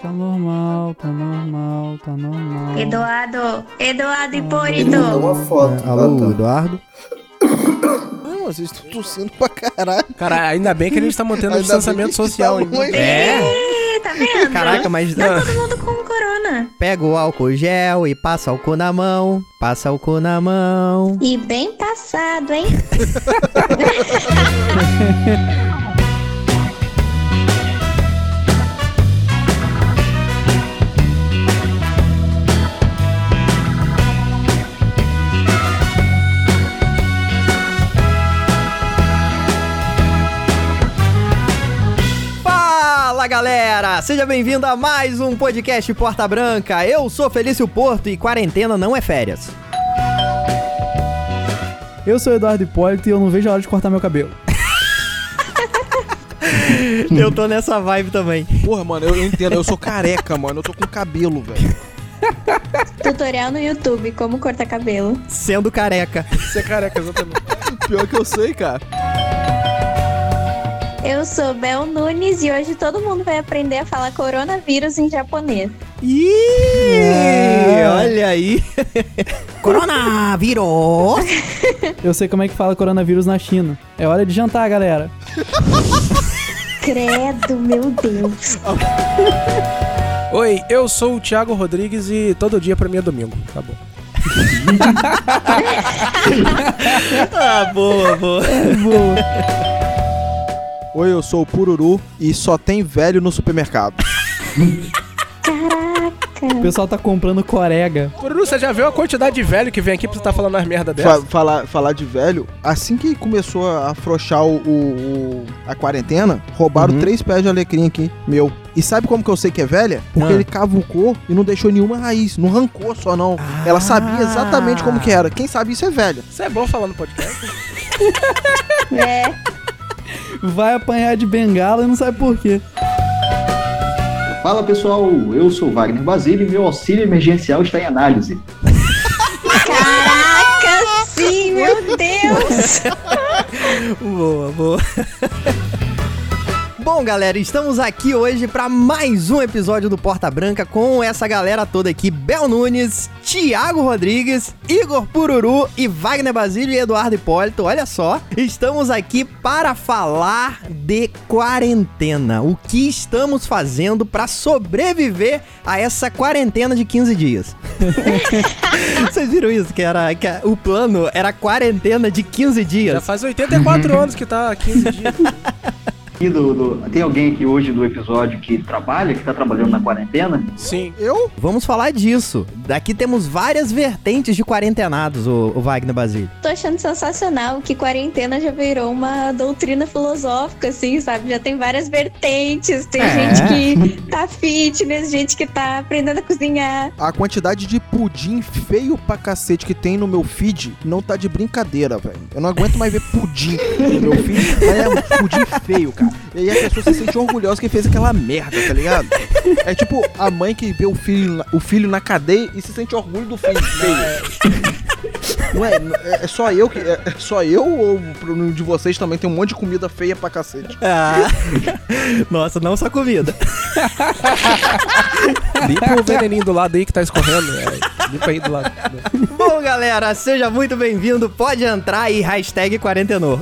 Tá normal, tá normal, tá normal. Eduardo, Eduardo Hipólito. Ele mandou uma foto. É, alô, Ah, tá. Eduardo? Não, vocês estão tossindo pra caralho. Cara, ainda bem que a gente tá mantendo o distanciamento que social. tá. É. Ih, tá vendo? Caraca, mas Tá todo mundo com corona. pega o álcool gel e passa o cu na mão. Passa o cu na mão. E bem passado, hein? galera! Seja bem-vindo a mais um podcast Porta Branca. Eu sou Felício Porto e quarentena não é férias. Eu sou Eduardo Hipólito e eu não vejo a hora de cortar meu cabelo. Eu tô nessa vibe também. Porra, mano, eu, eu entendo. Eu sou careca, mano. Eu tô com cabelo, velho. Tutorial no YouTube, como cortar cabelo. Sendo careca. Você é careca, exatamente. Pior que eu sei, cara. Eu sou Bel Nunes e hoje todo mundo vai aprender a falar coronavírus em japonês. Ih, É. olha aí. Coronavírus! Eu sei como é que fala coronavírus na China. É hora de jantar, galera. Credo, meu Deus. Oi, eu sou o Thiago Rodrigues e todo dia pra mim é domingo. Tá bom. Ah, boa, boa. Boa. Oi, eu sou o Pururu e só tem velho no supermercado. O pessoal tá comprando corega. Pururu, você já viu a quantidade de velho que vem aqui pra você tá falando as merda Fa- dessa? falar, falar de velho, assim que começou a afrouxar o, o- o- a quarentena, roubaram Uhum. três pés de alecrim aqui, meu. E sabe como que eu sei que é velha? Porque Ah. ele cavucou e não deixou nenhuma raiz, não arrancou só não. Ela sabia exatamente como que era. Quem sabe isso é velha. Isso é bom falar no podcast. É, Vai apanhar de bengala e não sabe por quê. Fala pessoal, eu sou Wagner Basílio e meu auxílio emergencial está em análise. caraca, sim, meu Deus. Boa, boa. Bom, galera, estamos aqui hoje para mais um episódio do Porta Branca com essa galera toda aqui: Bel Nunes, Thiago Rodrigues, Igor Pururu e Wagner Basílio e Eduardo Hipólito. Olha só, estamos aqui para falar de quarentena. O que estamos fazendo para sobreviver a essa quarentena de 15 dias? Vocês viram isso? Que era que o plano era quarentena de 15 Já dias. faz 84 anos que tá 15 dias. E do- do- tem alguém aqui hoje do episódio que trabalha, que está trabalhando na quarentena? Sim. Eu? Vamos falar disso. Daqui temos várias vertentes de quarentenados, o, o Wagner Basílio. Tô achando sensacional que quarentena já virou uma doutrina filosófica, assim, sabe? Já tem várias vertentes. Tem É. gente que tá fitness, gente que tá aprendendo a cozinhar. A quantidade de pudim feio pra cacete que tem no meu feed não tá de brincadeira, velho. Eu não aguento mais ver pudim no meu feed. É um pudim feio, cara. E aí a pessoa se sente orgulhosa que fez aquela merda, tá ligado? É tipo a mãe que vê o filho, na- o filho na cadeia e se sente orgulho do filho feio. Não é, é, é só eu que. É, é só eu ou no de vocês também tem um monte de comida feia pra cacete? Ah. Nossa, não só comida. Limpa o veneninho do lado aí que tá escorrendo. É, limpa aí do lado. Bom, galera, seja muito bem-vindo. Pode entrar aí, hashtag quarentenou.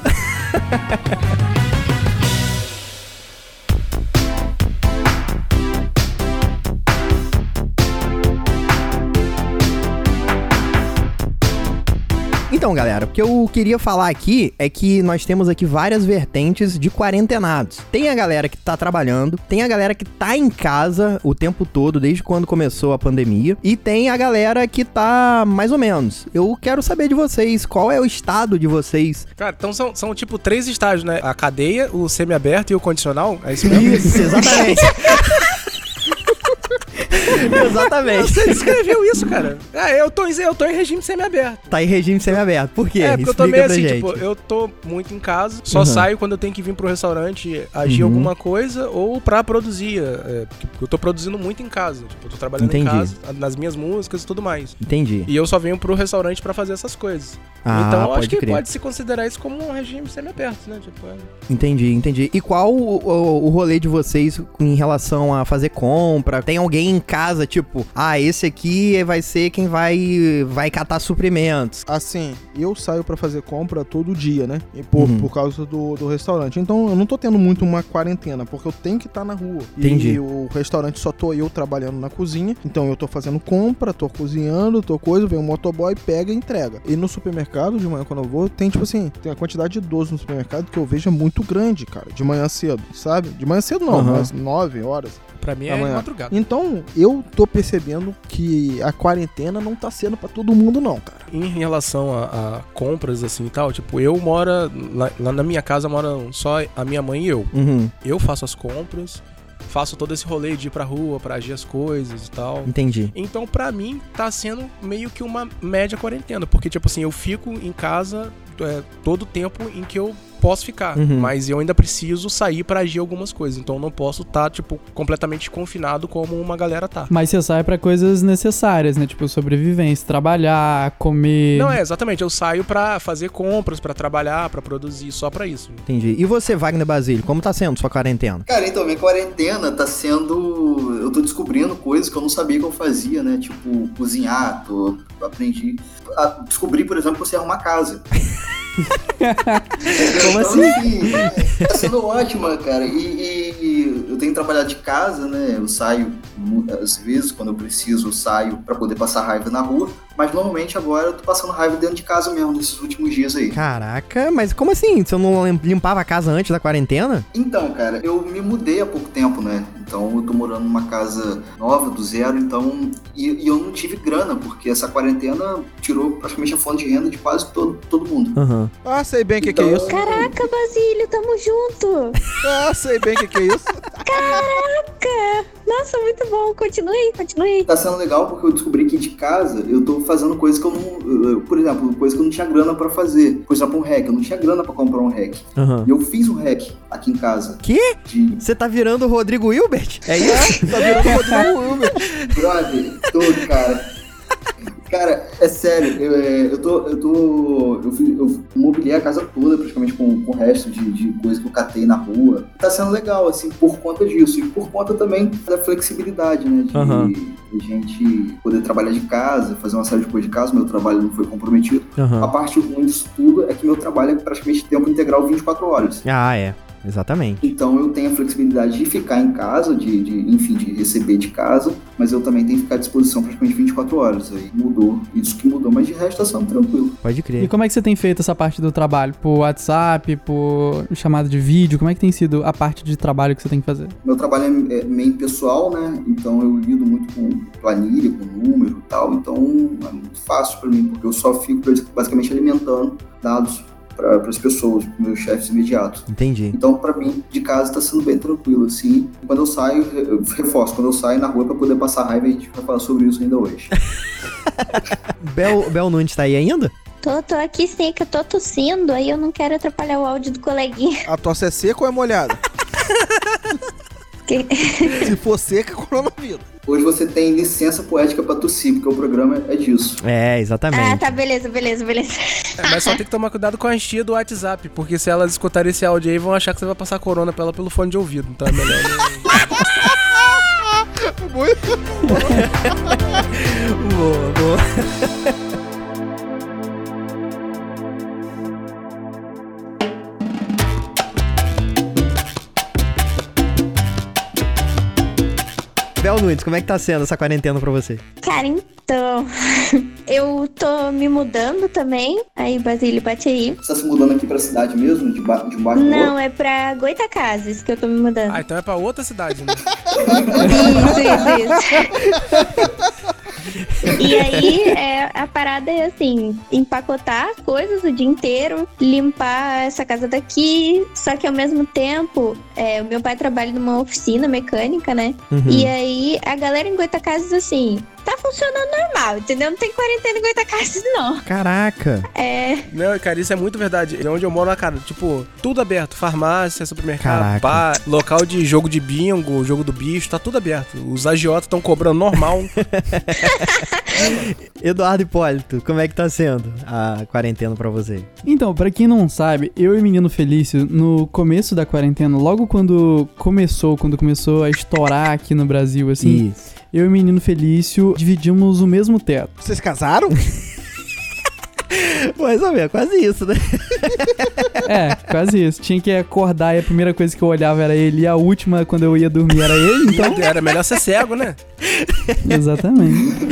Então, galera, o que eu queria falar aqui é que nós temos aqui várias vertentes de quarentenados. Tem a galera que tá trabalhando, tem a galera que tá em casa o tempo todo, desde quando começou a pandemia, e tem a galera que tá mais ou menos. Eu quero saber de vocês, qual é o estado de vocês? Cara, então são, são tipo três estágios, né? A cadeia, o semi-aberto e o condicional. É isso mesmo? Isso, exatamente. exatamente. Você descreveu isso, cara. Ah, eu tô, em- eu tô em regime semi-aberto. Tá em regime semi-aberto. Por quê? É, porque eu tô Explica meio assim, gente. tipo, eu tô muito em casa, só Uhum. saio quando eu tenho que vir pro restaurante agir Uhum. alguma coisa ou pra produzir. É, porque eu tô produzindo muito em casa. Tipo, eu tô trabalhando Entendi. em casa, nas minhas músicas e tudo mais. Entendi. E eu só venho pro restaurante pra fazer essas coisas. Ah, então eu acho que crer. pode se considerar isso como um regime semi-aberto, né? Tipo, é... Entendi, entendi. E qual o, o, o rolê de vocês em relação a fazer compra? Tem alguém em casa, tipo, ah, esse aqui vai ser quem vai vai catar suprimentos. Assim, eu saio pra fazer compra todo dia, né? E por, Uhum. por causa do, do restaurante. Então eu não tô tendo muito uma quarentena, porque eu tenho que estar na rua. Entendi. E o restaurante só tô eu trabalhando na cozinha. Então eu tô fazendo compra, tô cozinhando, tô coisa, vem um motoboy, pega e entrega. E no supermercado, de manhã, quando eu vou, tem tipo assim, tem a quantidade de idosos no supermercado que eu vejo é muito grande, cara. De manhã cedo, sabe? De manhã cedo não, Aham. mas 9 horas. Pra mim é madrugada. Então, eu tô percebendo que a quarentena não tá sendo pra todo mundo, não, cara. Em relação a, a compras assim e tal, tipo, eu moro. Lá, lá na minha casa moram só a minha mãe e eu. Uhum, Eu faço as compras, faço todo esse rolê de ir pra rua pra agir as coisas e tal. entendi. Então, pra mim, tá sendo meio que uma média quarentena. Porque, tipo assim, eu fico em casa é, todo o tempo em que eu posso ficar. Uhum. Mas eu ainda preciso sair pra agir algumas coisas. Então, eu não posso estar, tipo, completamente confinado como uma galera tá. Mas você sai pra coisas necessárias, né? Tipo, sobrevivência, trabalhar, comer. Não, é, exatamente. Eu saio pra fazer compras, pra trabalhar, pra produzir, só pra isso. Entendi. E você, Wagner Basílio, como tá sendo sua quarentena? Cara, então, minha quarentena tá sendo. Eu tô descobrindo coisas que eu não sabia que eu fazia, né? Tipo, cozinhar, tô... aprendi. A descobri, por exemplo, que você arrumar casa. Como Então, assim? tá sendo ótima, cara. E, e eu tenho trabalhado de casa, né? Eu saio, às vezes, quando eu preciso, eu saio pra poder passar raiva na rua. Mas normalmente agora eu tô passando raiva dentro de casa mesmo, nesses últimos dias aí. Caraca, mas como assim? Você não lim- limpava a casa antes da quarentena? Então, cara, eu me mudei há pouco tempo, né? Então eu tô morando numa casa nova, do zero, então. E, e eu não tive grana, porque essa quarentena tirou praticamente a fonte de renda de quase todo, todo mundo. Aham. Ah, sei bem o que, que é Então- isso. Caraca, Basílio, tamo junto! Ah, sei bem o que, que é isso. Caraca! Nossa, muito bom. Continue, continue. Tá sendo legal porque eu descobri que de casa eu tô fazendo coisas que eu não. eu- Por exemplo, coisas que eu não tinha grana pra fazer. Por exemplo, um hack. Eu não tinha grana pra comprar um hack. Aham. E eu fiz um hack aqui em casa. Que? De Você tá virando o Rodrigo Hilbert? É isso? Tá virando Rodrigo Wilmer. brother, todo, cara. Cara, é sério, eu, é, eu tô. Eu tô. Eu, fui- eu mobiliei a casa toda, praticamente, com, com o resto de, de coisas que eu catei na rua. Tá sendo legal, assim, por conta disso. E por conta também da flexibilidade, né? De, de gente poder trabalhar de casa, fazer uma série de coisas de casa, meu trabalho não foi comprometido. A Aham. parte ruim disso tudo é que meu trabalho é praticamente tempo integral 24 horas. Ah, é. Exatamente. Então eu tenho a flexibilidade de ficar em casa, de, de, enfim, de receber de casa, mas eu também tenho que ficar à disposição praticamente 24 horas. Aí mudou, isso que mudou, mas de resto tá sendo tranquilo. Pode E crer. como é que você tem feito essa parte do trabalho? Por WhatsApp, por chamada de vídeo? Como é que tem sido a parte de trabalho que você tem que fazer? Meu trabalho é, é meio pessoal, né? Então eu lido muito com planilha, com número e tal, então é muito fácil pra mim, porque eu só fico basicamente alimentando dados para as pessoas, para meus chefes imediatos. Entendi. Então, pra mim, de casa tá sendo bem tranquilo, assim. Quando eu saio, eu reforço, quando eu saio na rua pra poder passar raiva, a gente vai falar sobre isso ainda hoje. Bel, Bel Nunes tá aí ainda? Tô, tô aqui sim, que eu tô tossindo, aí eu não quero atrapalhar o áudio do coleguinha. A tosse é seca ou é molhada? Se for seca, é coronavírus. Hoje você tem licença poética pra tossir, porque o programa é disso. É, Ah, exatamente. tá, beleza, beleza, beleza. É, mas só tem que tomar cuidado com a tia do WhatsApp, porque se elas escutarem esse áudio aí, vão achar que você vai passar corona pra ela pelo fone de ouvido. Então é melhor não... Boa, boa. Bel Nunes, como é que tá sendo essa quarentena pra você? Cara, então. Eu tô me mudando também. Aí, Basílio, bate aí. Você tá se mudando aqui pra cidade mesmo? De, ba de um bairro? Não, é pra Goitacazes que eu tô me mudando. Ah, então é pra outra cidade, né? Isso, isso, isso. E aí, é, a parada é assim: empacotar as coisas o dia inteiro, limpar essa casa daqui. Só que ao mesmo tempo, é, o meu pai trabalha numa oficina mecânica, né? Uhum. E aí, a galera em Goitacazes, assim, tá funcionando normal, entendeu? Não tem quarentena em Goitacazes, não. Caraca. É, Não, cara, isso é muito verdade. Onde eu moro, cara, tipo, tudo aberto. Farmácia, supermercado, bar, local de jogo de bingo, jogo do bicho, tá tudo aberto. Os agiotas estão cobrando normal. Eduardo Hipólito, como é que tá sendo a quarentena pra você? Então, pra quem não sabe, eu e o menino Felício, no começo da quarentena, logo quando começou, quando começou a estourar aqui no Brasil, assim, Isso. Eu e o menino Felício dividimos o mesmo teto. Vocês casaram? Mais ou menos, quase isso, né? É, quase isso. Tinha que acordar e a primeira coisa que eu olhava era ele, e a última, quando eu ia dormir, era ele, então. Era melhor ser cego, né? Exatamente.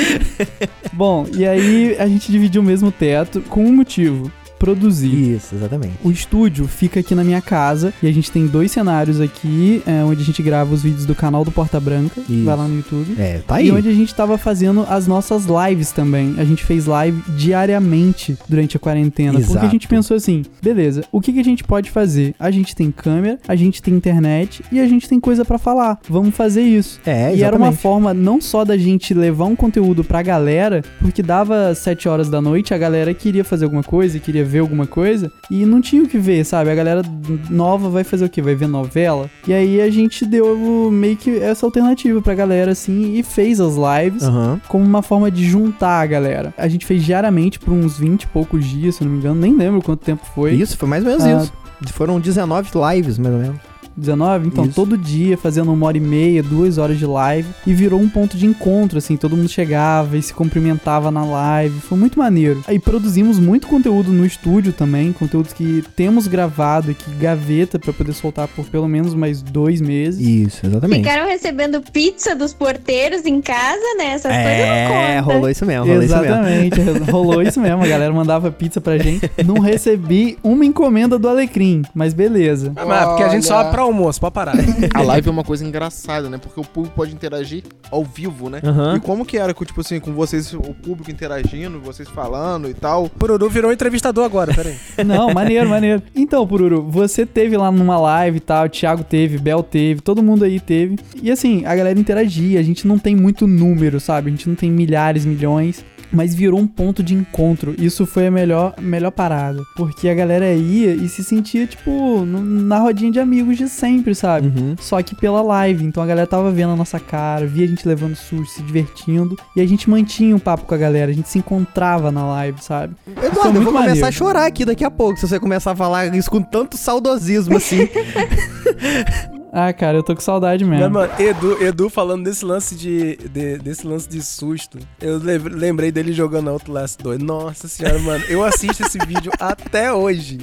Bom, e aí a gente dividiu o mesmo teto com um motivo: produzir. Isso, exatamente. O estúdio fica aqui na minha casa e a gente tem dois cenários aqui, é, onde a gente grava os vídeos do canal do Porta Branca. Isso. Vai lá no YouTube. É, tá aí. E onde a gente tava fazendo as nossas lives também. A gente fez live diariamente durante a quarentena. Porque a Exato. gente pensou assim: beleza, o que, que a gente pode fazer? A gente tem câmera, a gente tem internet e a gente tem coisa pra falar. Vamos fazer isso. É, E era uma exatamente. forma não só da gente levar um conteúdo pra galera, porque dava 7 horas da noite, a galera queria fazer alguma coisa, queria ver alguma coisa, e não tinha o que ver, sabe? A galera nova vai fazer o quê? Vai ver novela? E aí a gente deu meio que essa alternativa pra galera, assim, e fez as lives. Aham. Como uma forma de juntar a galera. A gente fez diariamente por uns 20 e poucos dias, se não me engano. Nem lembro quanto tempo foi. Isso, foi mais ou menos Ah. isso. Foram 19 lives, mais ou menos. 19? Então, Isso. todo dia fazendo uma hora e meia, duas horas de live. E virou um ponto de encontro, assim. Todo mundo chegava e se cumprimentava na live. Foi muito maneiro. Aí produzimos muito conteúdo no estúdio também. Conteúdos que temos gravado e que gaveta pra poder soltar por pelo menos mais dois meses. Isso, exatamente. ficaram recebendo pizza dos porteiros em casa, né? Essas coisas não É, contam. rolou isso mesmo, rolou isso mesmo. Exatamente, rolou isso mesmo. A galera mandava pizza pra gente. Não recebi uma encomenda do Alecrim, mas beleza. Ah, mas porque a gente só Olha. Almoço, pra parar. A live é uma coisa engraçada, né? Porque o público pode interagir ao vivo, né? Aham. E como que era, tipo assim, com vocês, o público interagindo, vocês falando e tal? Pururu virou entrevistador agora, peraí. Não, maneiro, maneiro. Então, Pururu, você teve lá numa live e tal, o Thiago teve, Bel teve, todo mundo aí teve. E assim, a galera interagia, a gente não tem muito número, sabe? A gente não tem milhares, milhões. Mas virou um ponto de encontro. Isso foi a melhor, melhor parada. Porque a galera ia e se sentia, tipo, na rodinha de amigos de sempre, sabe? Uhum. Só que pela live. Então a galera tava vendo a nossa cara, via a gente levando susto, se divertindo. E a gente mantinha um papo com a galera, a gente se encontrava na live, sabe? Foi Eduardo, eu muito vou começar maneiro. a chorar aqui daqui a pouco, se você começar a falar isso com tanto saudosismo assim. Ah, cara, eu tô com saudade mesmo. mano, Edu, Edu falando desse lance de, de- desse lance de susto, eu lembrei dele jogando Outlast 2. Nossa senhora, mano, eu assisto esse vídeo até hoje.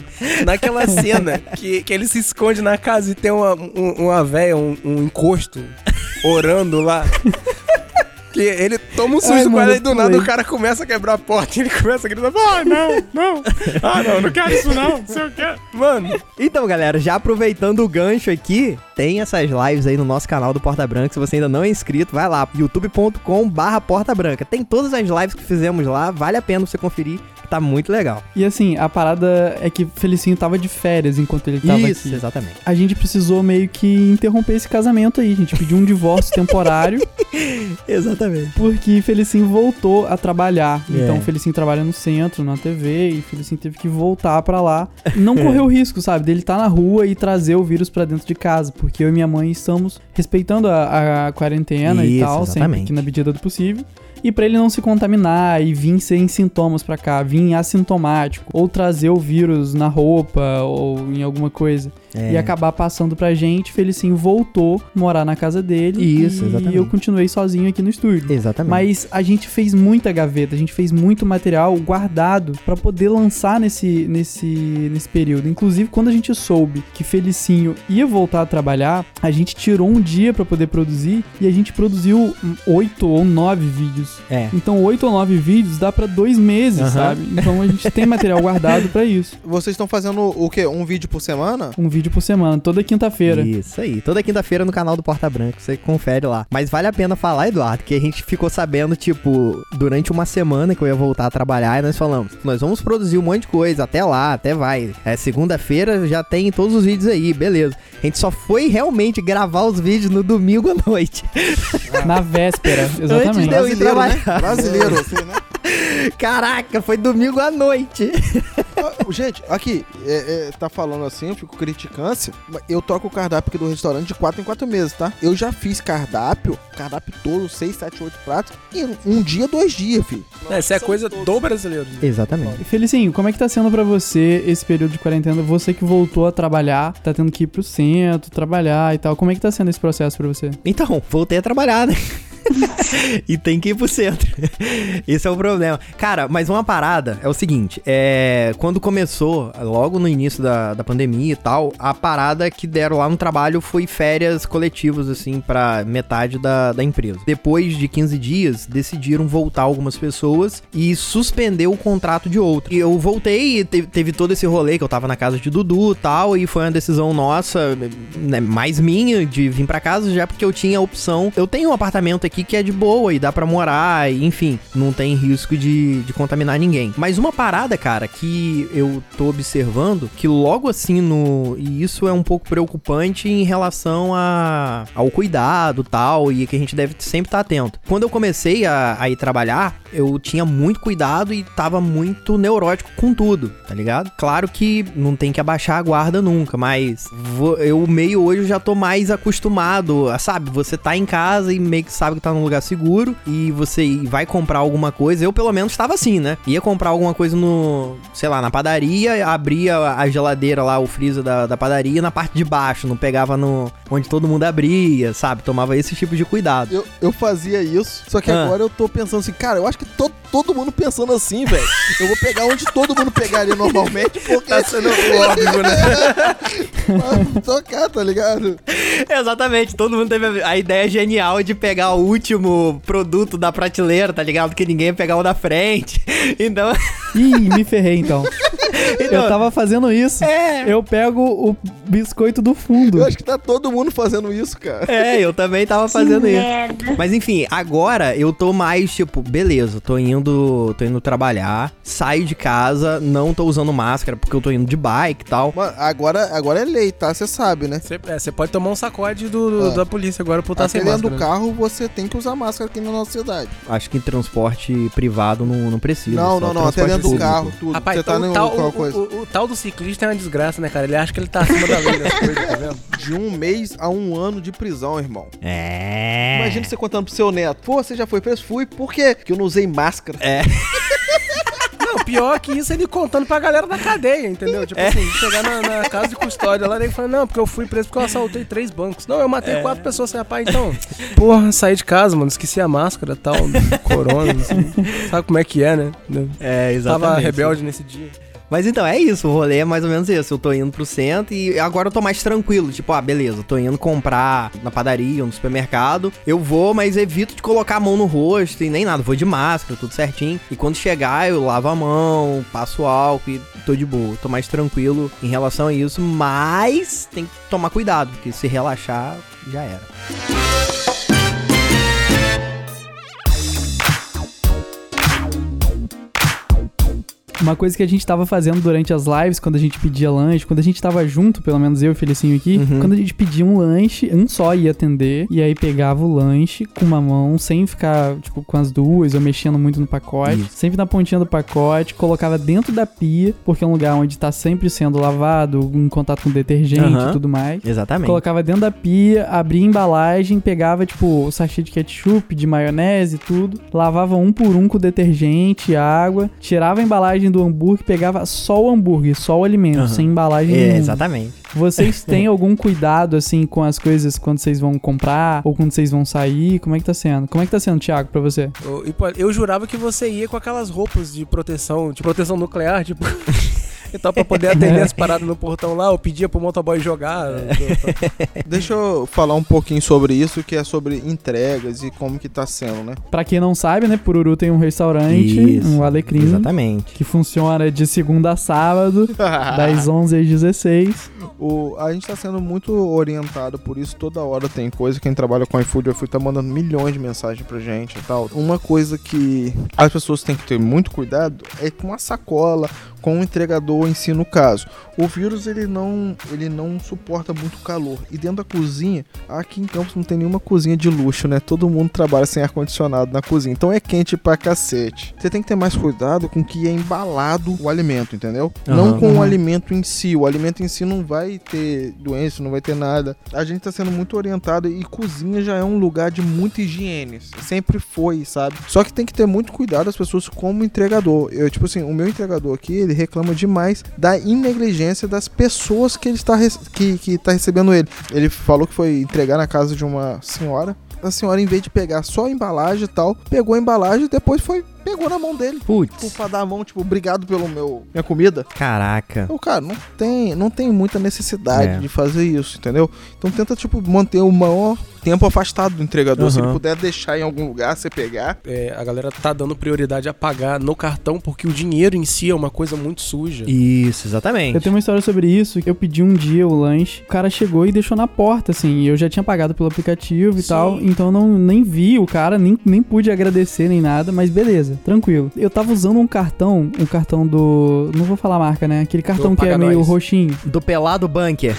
Naquela cena que, que ele se esconde na casa e tem uma, um- uma véia, um, um encosto, orando lá. Ele toma um susto Ai, com mano, ela e do nada o cara começa a quebrar a porta e ele começa a gritar: Ah, não, não, ah, não, não quero isso não, não sei o que. Mano, Então, galera, já aproveitando o gancho aqui, tem essas lives aí no nosso canal do Porta Branca. Se você ainda não é inscrito, vai lá, youtube.com barra Porta Branca. Tem todas as lives que fizemos lá, vale a pena você conferir, tá muito legal. E assim, a parada é que Felicinho tava de férias enquanto ele tava Isso, aqui. exatamente. A gente precisou meio que interromper esse casamento aí. A gente pediu um divórcio temporário Exatamente. porque Felicinho voltou a trabalhar. É. Então, Felicinho trabalha no centro, na TV, e Felicinho teve que voltar pra lá. Não correu risco, sabe, dele estar na rua e trazer o vírus pra dentro de casa, porque eu e minha mãe estamos respeitando a, a quarentena e Isso, tal, sempre exatamente. aqui na medida do possível. E pra ele não se contaminar e vir sem sintomas pra cá, vir assintomático, ou trazer o vírus na roupa ou em alguma coisa É. e acabar passando pra gente, Felicinho voltou morar na casa dele Isso, e exatamente. eu continuei sozinho aqui no estúdio. Exatamente. Mas a gente fez muita gaveta, a gente fez muito material guardado pra poder lançar nesse, nesse, nesse período. Inclusive, quando a gente soube que Felicinho ia voltar a trabalhar, a gente tirou um dia pra poder produzir e a gente produziu oito ou nove vídeos. É. Então, oito ou nove vídeos dá pra dois meses, Aham. sabe? Então a gente tem material guardado pra isso. Vocês estão fazendo o quê? Um vídeo por semana? Um vídeo vídeo por semana, toda quinta-feira. Isso aí. Toda quinta-feira no canal do Porta Branca, você confere lá. Mas vale a pena falar, Eduardo, que a gente ficou sabendo, tipo, durante uma semana que eu ia voltar a trabalhar e nós falamos, nós vamos produzir um monte de coisa, até lá, até vai. É segunda-feira já tem todos os vídeos aí, beleza. A gente só foi realmente gravar os vídeos no domingo à noite. Na véspera, Antes exatamente. de eu ir Brasileiro, né? trabalhar. Brasileiro, assim, né? Caraca, foi domingo à noite. Ah, Gente, aqui, é, é, tá falando assim, eu fico criticando. Mas Eu troco o cardápio aqui do restaurante de 4 em 4 meses, tá? Eu já fiz cardápio, cardápio todo, 6, 7, 8 pratos, em um dia, dois dias, filho. É, Isso é coisa do brasileiro. Exatamente. Felicinho, como é que tá sendo pra você esse período de quarentena? Você que voltou a trabalhar, tá tendo que ir pro centro, trabalhar e tal. Como é que tá sendo esse processo pra você? Então, voltei a trabalhar, né? e tem que ir pro centro. Esse é o problema. Cara, mas uma parada é o seguinte: é. Quando começou, logo no início da, da pandemia e tal, a parada que deram lá no trabalho foi férias coletivas, assim, pra metade da, da empresa. Depois de 15 dias, decidiram voltar algumas pessoas e suspender o contrato de outras. E eu voltei e te- teve todo esse rolê que eu tava na casa de Dudu e tal, e foi uma decisão nossa, né, mais minha, de vir pra casa, já porque eu tinha a opção. Eu tenho um apartamento aqui que é de boa e dá pra morar, e, enfim, não tem risco de, de contaminar ninguém. Mas uma parada, cara, que eu tô observando, que logo assim no. E isso é um pouco preocupante em relação a, ao cuidado tal, e que a gente deve sempre estar atento. Quando eu comecei a, a ir trabalhar, eu tinha muito cuidado e tava muito neurótico com tudo, tá ligado? Claro que não tem que abaixar a guarda nunca, mas vo- eu meio hoje já tô mais acostumado, a, sabe? Você tá em casa e meio que sabe tá num lugar seguro e você vai comprar alguma coisa. Eu pelo menos tava assim, né? Ia comprar alguma coisa no, sei lá, na padaria, abria a geladeira lá, o freezer da, da padaria na parte de baixo, não pegava no onde todo mundo abria, sabe? Tomava esse tipo de cuidado. Eu, eu fazia isso, só que Ah. agora eu tô pensando assim, cara, eu acho que to- todo mundo pensando assim, velho. Eu vou pegar onde todo mundo pegaria normalmente, porque Tá sendo óbvio, né? pra tocar, tá ligado? Exatamente, todo mundo teve a ideia genial de pegar o último produto da prateleira, tá ligado? Que ninguém ia pegar o da frente. Então, Ih, me ferrei então. Eu tava fazendo isso. é. Eu pego o biscoito do fundo. Eu acho que tá todo mundo fazendo isso, cara. É, eu também tava fazendo que isso. merda. Mas enfim, agora eu tô mais tipo, beleza, tô indo, tô indo trabalhar, saio de casa, não tô usando máscara porque eu tô indo de bike e tal. Mano, agora, agora é lei, tá? Você sabe, né? Você é, você pode tomar um sacode do, do- Ah. da polícia agora por estar Até sem dentro máscara. do carro você tem que usar máscara aqui na nossa cidade. Acho que em transporte privado não, não precisa. não, não, não. Até transporte dentro do carro, tudo. Rapaz, você tá o, tal, o- coisa. o- o tal do ciclista é uma desgraça, né, cara? Ele acha que ele tá acima da lei das coisas, tá vendo? De um mês a um ano de prisão, irmão. É. Imagina você contando pro seu neto. Pô, você já foi preso? Fui. Por quê? Porque eu não usei máscara. É. Não, pior que isso, ele contando pra galera da cadeia, entendeu? Tipo assim, chegar na, na casa de custódia lá, ele fala, não, porque eu fui preso porque eu assaltei três bancos. Não, eu matei quatro pessoas sem rapaz, então. Porra, saí de casa, mano, esqueci a máscara e tal, corona, assim. Sabe como é que é, né? É, exatamente. Tava rebelde nesse dia. Mas então, é isso, o rolê é mais ou menos isso. Eu tô indo pro centro e agora eu tô mais tranquilo. Tipo, ah, beleza, tô indo comprar na padaria ou no supermercado. Eu vou, mas evito de colocar a mão no rosto e nem nada. Vou de máscara, tudo certinho. E quando chegar, eu lavo a mão, passo álcool e tô de boa. Tô mais tranquilo em relação a isso, mas tem que tomar cuidado, porque se relaxar, já era. Uma coisa que a gente tava fazendo durante as lives, quando a gente pedia lanche, quando a gente tava junto, pelo menos eu e o Felicinho aqui, Uhum. quando a gente pedia um lanche, um só ia atender, e aí pegava o lanche com uma mão, sem ficar, tipo, com as duas, ou mexendo muito no pacote, Isso. sempre na pontinha do pacote, colocava dentro da pia, porque é um lugar onde tá sempre sendo lavado, em contato com detergente Aham. e tudo mais. Exatamente. Colocava dentro da pia, abria a embalagem, pegava, tipo, o sachê de ketchup, de maionese e tudo. Lavava um por um com detergente, água. Tirava a embalagem do hambúrguer, pegava só o hambúrguer, só o alimento, Aham. sem embalagem É, nenhuma. exatamente. Vocês têm algum cuidado, assim, com as coisas quando vocês vão comprar ou quando vocês vão sair? Como é que tá sendo? Como é que tá sendo, Thiago, pra você? Eu, eu jurava que você ia com aquelas roupas de proteção, de proteção nuclear, tipo. Então, pra poder atender as paradas no portão lá, eu pedia pro motoboy jogar. Deixa eu falar um pouquinho sobre isso, que é sobre entregas e como que tá sendo, né? Pra quem não sabe, né, Pururu tem um restaurante, Isso, um Alecrim, Exatamente. que funciona de segunda a sábado, das 11 às 16. O, a gente tá sendo muito orientado por isso toda hora. Tem coisa, quem trabalha com iFood, o iFood tá mandando milhões de mensagens pra gente e tal. Uma coisa que as pessoas têm que ter muito cuidado é com a sacola, com o entregador em si no caso. O vírus ele não, ele não suporta muito calor. E dentro da cozinha, aqui em Campos não tem nenhuma cozinha de luxo, né? Todo mundo trabalha sem ar condicionado na cozinha. Então é quente pra cacete. Você tem que ter mais cuidado com que é embalado o alimento, entendeu? Não Aham. com o Uhum. alimento em si. O alimento em si não vai ter doença, não vai ter nada. A gente tá sendo muito orientado e cozinha já é um lugar de muita higiene. Sempre foi, sabe? Só que tem que ter muito cuidado as pessoas como entregador. Eu, tipo assim, o meu entregador aqui, ele reclama demais da inegligência das pessoas que ele está que, que tá recebendo ele. Ele falou que foi entregar na casa de uma senhora. A senhora, em vez de pegar só a embalagem e tal, pegou a embalagem e depois foi pegou na mão dele. Tipo, Putz. pra dar a mão, tipo, obrigado pelo meu minha comida. Caraca. Então, cara, não tem, não tem muita necessidade É. de fazer isso, entendeu? Então tenta, tipo, manter o maior tempo afastado do entregador. Se ele puder deixar em algum lugar, você pegar. É, a galera tá dando prioridade a pagar no cartão porque o dinheiro em si é uma coisa muito suja. Isso, exatamente. Eu tenho uma história sobre isso. Eu pedi um dia o lanche, o cara chegou e deixou na porta, assim. E eu já tinha pagado pelo aplicativo e Sim. tal. Então eu não, nem vi o cara, nem, nem pude agradecer nem nada, mas beleza, tranquilo. Eu tava usando um cartão, um cartão do. Não vou falar a marca, né? Aquele cartão Do que é meio roxinho. Do pelado bunker.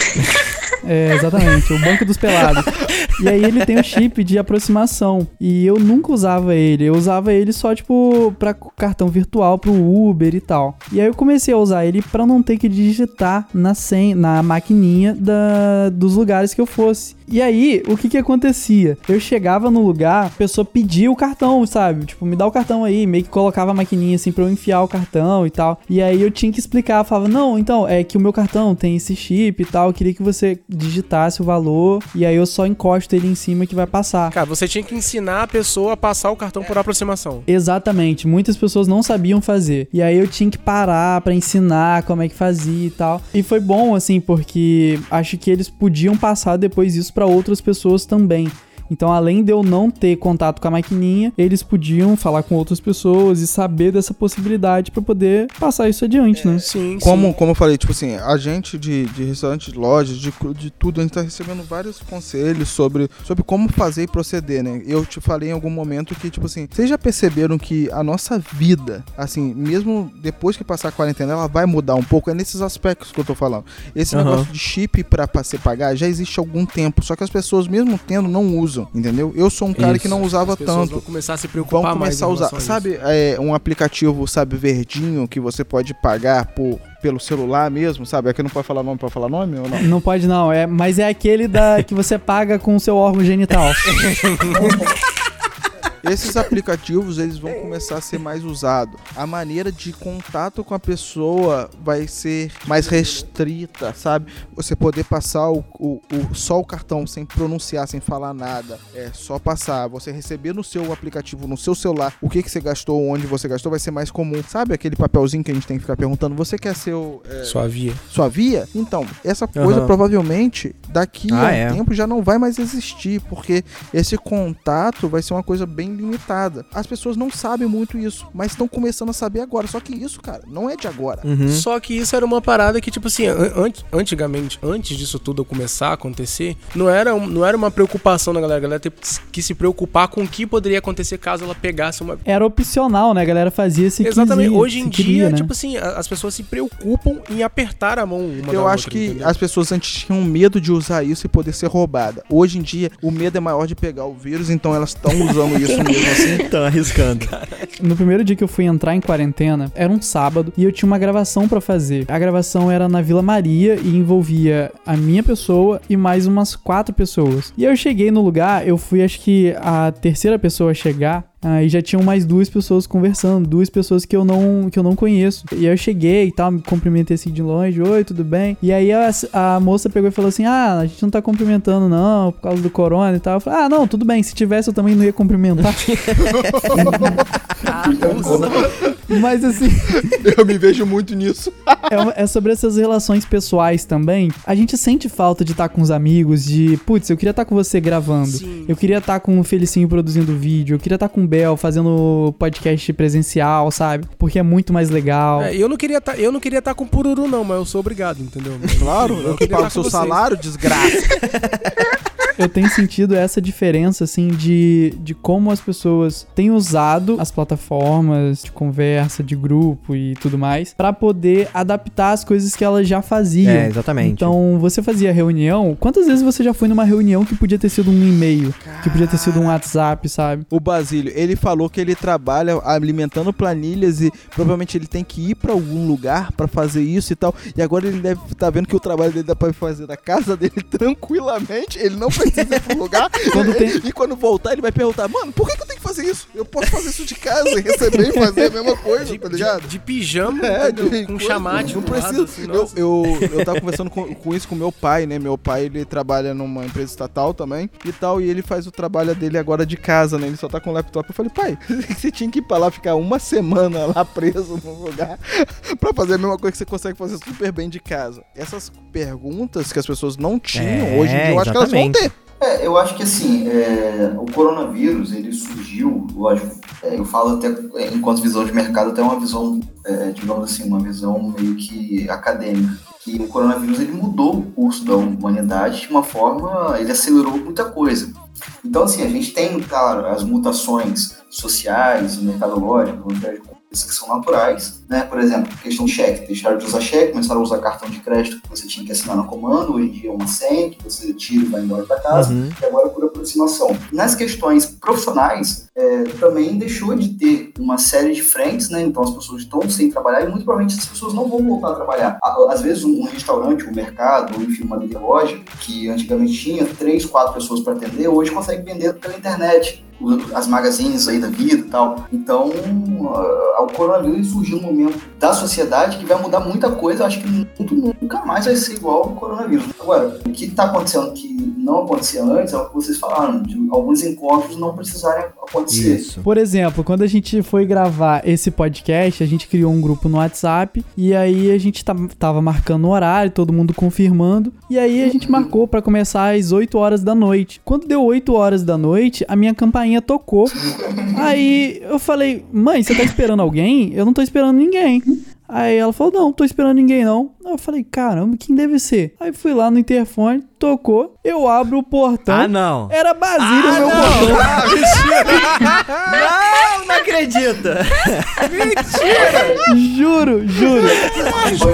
É, exatamente, o banco dos pelados. E aí ele tem o chip de aproximação. E eu nunca usava ele. Eu usava ele só, tipo, pra cartão virtual, pro Uber e tal. E aí eu comecei a usar ele pra não ter que digitar na senha, na maquininha da, dos lugares que eu fosse. E aí, o que que acontecia? Eu chegava no lugar, a pessoa pedia o cartão, sabe? Tipo, me dá o cartão aí, meio que colocava a maquininha assim pra eu enfiar o cartão e tal. E aí eu tinha que explicar, falava, não, então, é que o meu cartão tem esse chip e tal, eu queria que você digitasse o valor, e aí eu só encosto ele em cima que vai passar. Cara, você tinha que ensinar a pessoa a passar o cartão por aproximação. Exatamente, muitas pessoas não sabiam fazer. E aí eu tinha que parar pra ensinar como é que fazia e tal. E foi bom assim, porque acho que eles podiam passar depois isso pra outras pessoas também. Então, além de eu não ter contato com a maquininha, eles podiam falar com outras pessoas e saber dessa possibilidade pra poder passar isso adiante, né? Sim, Como, sim. como eu falei, tipo assim, a gente de, de restaurante, de lojas, de, de tudo, a gente tá recebendo vários conselhos sobre, sobre como fazer e proceder, né? Eu te falei em algum momento que, tipo assim, vocês já perceberam que a nossa vida, assim, mesmo depois que passar a quarentena, ela vai mudar um pouco? É nesses aspectos que eu tô falando. Esse Aham. negócio de chip pra, pra você pagar já existe há algum tempo, só que as pessoas, mesmo tendo, não usam, entendeu? Eu sou um cara que Isso. não usava tanto. vão começar a se preocupar Vão mais começar a em usar. isso. Sabe, é, um aplicativo, sabe, verdinho, que você pode pagar por, pelo celular mesmo, sabe? Aqui não pode falar nome, pode falar nome ou não? Não pode não, é, mas é aquele da que você paga com o seu órgão genital. Esses aplicativos, eles vão começar a ser mais usados. A maneira de contato com a pessoa vai ser mais restrita, sabe? Você poder passar o, o- o- só o cartão sem pronunciar, sem falar nada. É só passar. Você receber no seu aplicativo, no seu celular, o que, que você gastou, onde você gastou, vai ser mais comum. Sabe aquele papelzinho que a gente tem que ficar perguntando? Você quer seu... é, Sua via. sua via, então, essa coisa Aham. provavelmente daqui a Ah, um é. tempo já não vai mais existir, porque esse contato vai ser uma coisa bem limitada. As pessoas não sabem muito isso, mas estão começando a saber agora. Só que isso, cara, não é de agora. Uhum. Só que isso era uma parada que, tipo assim, an- an- antigamente, antes disso tudo começar a acontecer, não era, um- não era uma preocupação da galera. A galera ter que se preocupar com o que poderia acontecer caso ela pegasse uma. Era opcional, né? A galera fazia se Exatamente. quisia, Hoje em dia, queria, né? tipo assim, as pessoas se preocupam em apertar a mão uma Eu da acho outra, que entendeu? as pessoas antes tinham medo de usar isso e poder ser roubada. Hoje em dia, o medo é maior de pegar o vírus, então elas estão usando isso mesmo assim. Tão arriscando. No primeiro dia que eu fui entrar em quarentena, era um sábado e eu tinha uma gravação pra fazer. A gravação era na Vila Maria e envolvia a minha pessoa e mais umas quatro pessoas. E eu cheguei no lugar, eu fui acho que a terceira pessoa a chegar. Aí já tinham mais duas pessoas conversando, duas pessoas que eu não que eu não conheço. E aí eu cheguei e tal, me cumprimentei assim de longe, oi, tudo bem? E aí a, a moça pegou e falou assim: "Ah, a gente não tá cumprimentando não, por causa do corona e tal". Eu falei: "Ah, não, tudo bem, se tivesse eu também não ia cumprimentar". Mas assim, Eu me vejo muito nisso. é, é sobre essas relações pessoais também. A gente sente falta de estar com os amigos, de, putz, eu queria estar com você gravando. Sim. Eu queria estar com o Felicinho produzindo vídeo. Eu queria estar com o Bel fazendo podcast presencial, sabe? Porque é muito mais legal. É, eu não queria tá, eu não queria estar com pururu não, mas eu sou obrigado, entendeu? Claro, eu que queria pago tá seu vocês. salário, desgraça. Eu tenho sentido essa diferença, assim, de, de como as pessoas têm usado as plataformas de conversa, de grupo e tudo mais, pra poder adaptar as coisas que elas já faziam. É, exatamente. Então, você fazia reunião. Quantas vezes você já foi numa reunião que podia ter sido um e-mail, que podia ter sido um WhatsApp, sabe? O Basílio, ele falou que ele trabalha alimentando planilhas e provavelmente ele tem que ir pra algum lugar pra fazer isso e tal. E agora ele deve estar vendo que o trabalho dele dá pra fazer da casa dele tranquilamente. Ele não precisa ir pro lugar. Quando tem- E quando voltar, ele vai perguntar: Mano, por que, que eu tenho que fazer isso? Eu posso fazer isso de casa e receber e fazer a mesma coisa, De, tá de- ligado? de pijama, É, de com chamate Não precisa. assim, eu, eu, eu tava conversando com, com isso com meu pai, né? Meu pai, ele trabalha numa empresa estatal também e tal. E ele faz o trabalho dele agora de casa, né? Ele só tá com o laptop. Eu falei, pai, você tinha que ir pra lá ficar uma semana lá preso num lugar pra fazer a mesma coisa que você consegue fazer super bem de casa. Essas perguntas que as pessoas não tinham É, hoje em dia, eu acho que elas vão exatamente. ter. É, eu acho que assim, é, o coronavírus, ele surgiu, lógico, é, eu falo até é, enquanto visão de mercado, até uma visão, é, digamos assim, uma visão meio que acadêmica, que o coronavírus ele mudou o curso da humanidade de uma forma, ele acelerou muita coisa. Então assim, a gente tem, claro, as mutações sociais, mercadológicas, coisas que são naturais, né? Por exemplo, questão de cheque, deixaram de usar cheque, começaram a usar cartão de crédito que você tinha que assinar no comando, hoje em dia é uma senha que você tira e vai embora para casa Uhum. e agora por aproximação. Nas questões profissionais, é, também deixou de ter uma série de frentes, né? Então as pessoas estão sem trabalhar e muito provavelmente as pessoas não vão voltar a trabalhar. Às vezes um restaurante, um mercado, enfim, uma loja, que antigamente tinha três, quatro pessoas para atender, hoje consegue vender pela internet. As magazines aí da vida e tal. Então, ah, o coronavírus surgiu num momento da sociedade que vai mudar muita coisa. Eu acho que muito, nunca mais vai ser igual ao coronavírus. Agora, o que está acontecendo que não acontecia antes é o que vocês falaram, de alguns encontros não precisarem acontecer. Isso. Por exemplo, quando a gente foi gravar esse podcast, a gente criou um grupo no WhatsApp e aí a gente ta- tava marcando o horário, todo mundo confirmando, e aí a gente marcou pra começar às 8 horas da noite. Quando deu 8 horas da noite, a minha campainha tocou. Aí eu falei: "Mãe, você tá esperando alguém? Eu não tô esperando ninguém". Aí ela falou: Não, tô esperando ninguém não. Eu falei: Caramba, quem deve ser? Aí fui lá no interfone, tocou, eu abro o portão. Ah, não. Era Basílio, meu portão. Não, não acredita. Juro, juro.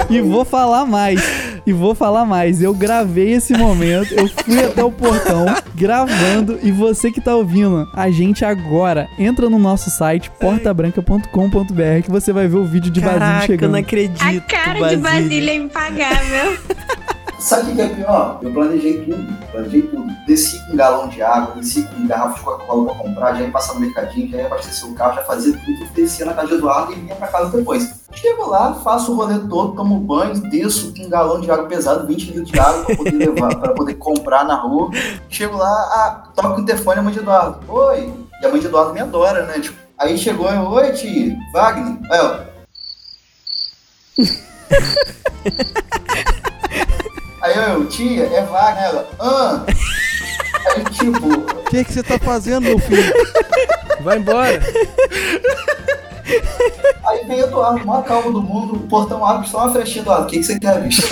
E vou falar mais. E vou falar mais. Eu gravei esse momento, eu fui até o portão gravando e você que tá ouvindo a gente agora, entra no nosso site portabranca.com.br que você vai ver o vídeo de Basílio Caraca, eu chegando. não acredito. A cara de Basília é impagável. Sabe o que é pior? Eu planejei tudo, planejei tudo. Desci com um galão de água, desci com um garrafa de Coca-Cola pra comprar, já ia passar no mercadinho, já ia abastecer o carro, já fazia tudo, descia na casa de Eduardo e vinha pra casa depois. Chego lá, faço o rolê todo, tomo banho, desço com um galão de água pesado, 20 litros de água pra poder levar, pra poder comprar na rua. Chego lá, ah, toco o interfone a mãe de Eduardo. Oi! E a mãe de Eduardo me adora, né? Tipo, aí chegou, eu, oi, tia, Wagner. Aí, ó. Aí eu, tia, é Wagner. Ela, ah. Aí, tipo, O que, que você tá fazendo, meu filho? Vai embora. aí vem Eduardo, maior calma do mundo, o portão abre só uma frechinha, Eduardo, o que, que você quer, bicho?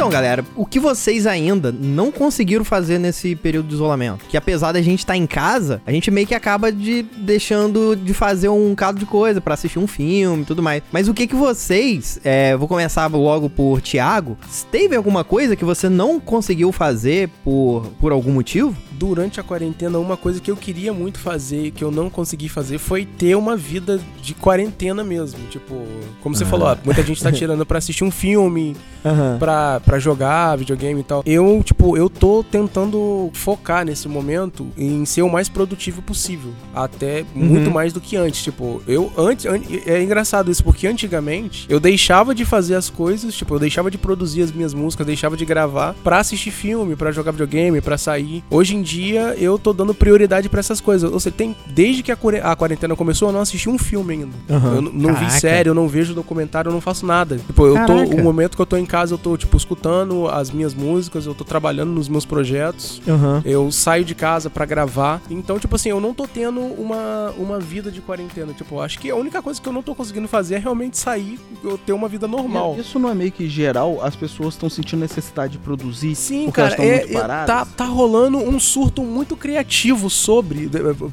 Então, galera, o que vocês ainda não conseguiram fazer nesse período de isolamento? Que apesar da gente estar em casa, a gente meio que acaba de deixando de fazer um bocado de coisa pra assistir um filme e tudo mais. Mas o que que vocês, é, vou começar logo por Thiago, teve alguma coisa que você não conseguiu fazer por, por algum motivo? durante a quarentena, uma coisa que eu queria muito fazer e que eu não consegui fazer foi ter uma vida de quarentena mesmo. Tipo, como você falou, ó, muita gente tá tirando pra assistir um filme, Aham. pra, pra jogar videogame e tal. Eu, tipo, eu tô tentando focar nesse momento em ser o mais produtivo possível. Até muito mais do que antes. Tipo, eu antes. an- É engraçado isso, porque antigamente eu deixava de fazer as coisas, tipo, eu deixava de produzir as minhas músicas, deixava de gravar pra assistir filme, pra jogar videogame, pra sair. Hoje em dia eu tô dando prioridade pra essas coisas. Seja, tem. Desde que a a quarentena começou, eu não assisti um filme ainda. Aham. Eu não vi Caraca. série, eu não vejo documentário, eu não faço nada. Tipo, eu tô. Caraca. O momento que eu tô em casa, eu tô, tipo, escutando as minhas músicas, eu tô trabalhando nos meus projetos. Aham. Eu saio de casa pra gravar. Então, tipo assim, eu não tô tendo uma, uma vida de quarentena. Tipo, eu acho que a única coisa que eu não tô conseguindo fazer é realmente sair, eu ter uma vida normal. Isso não é meio que geral, as pessoas estão sentindo necessidade de produzir Sim, porque cara, elas estão é, é- paradas. tá, tá rolando um surto muito criativo sobre,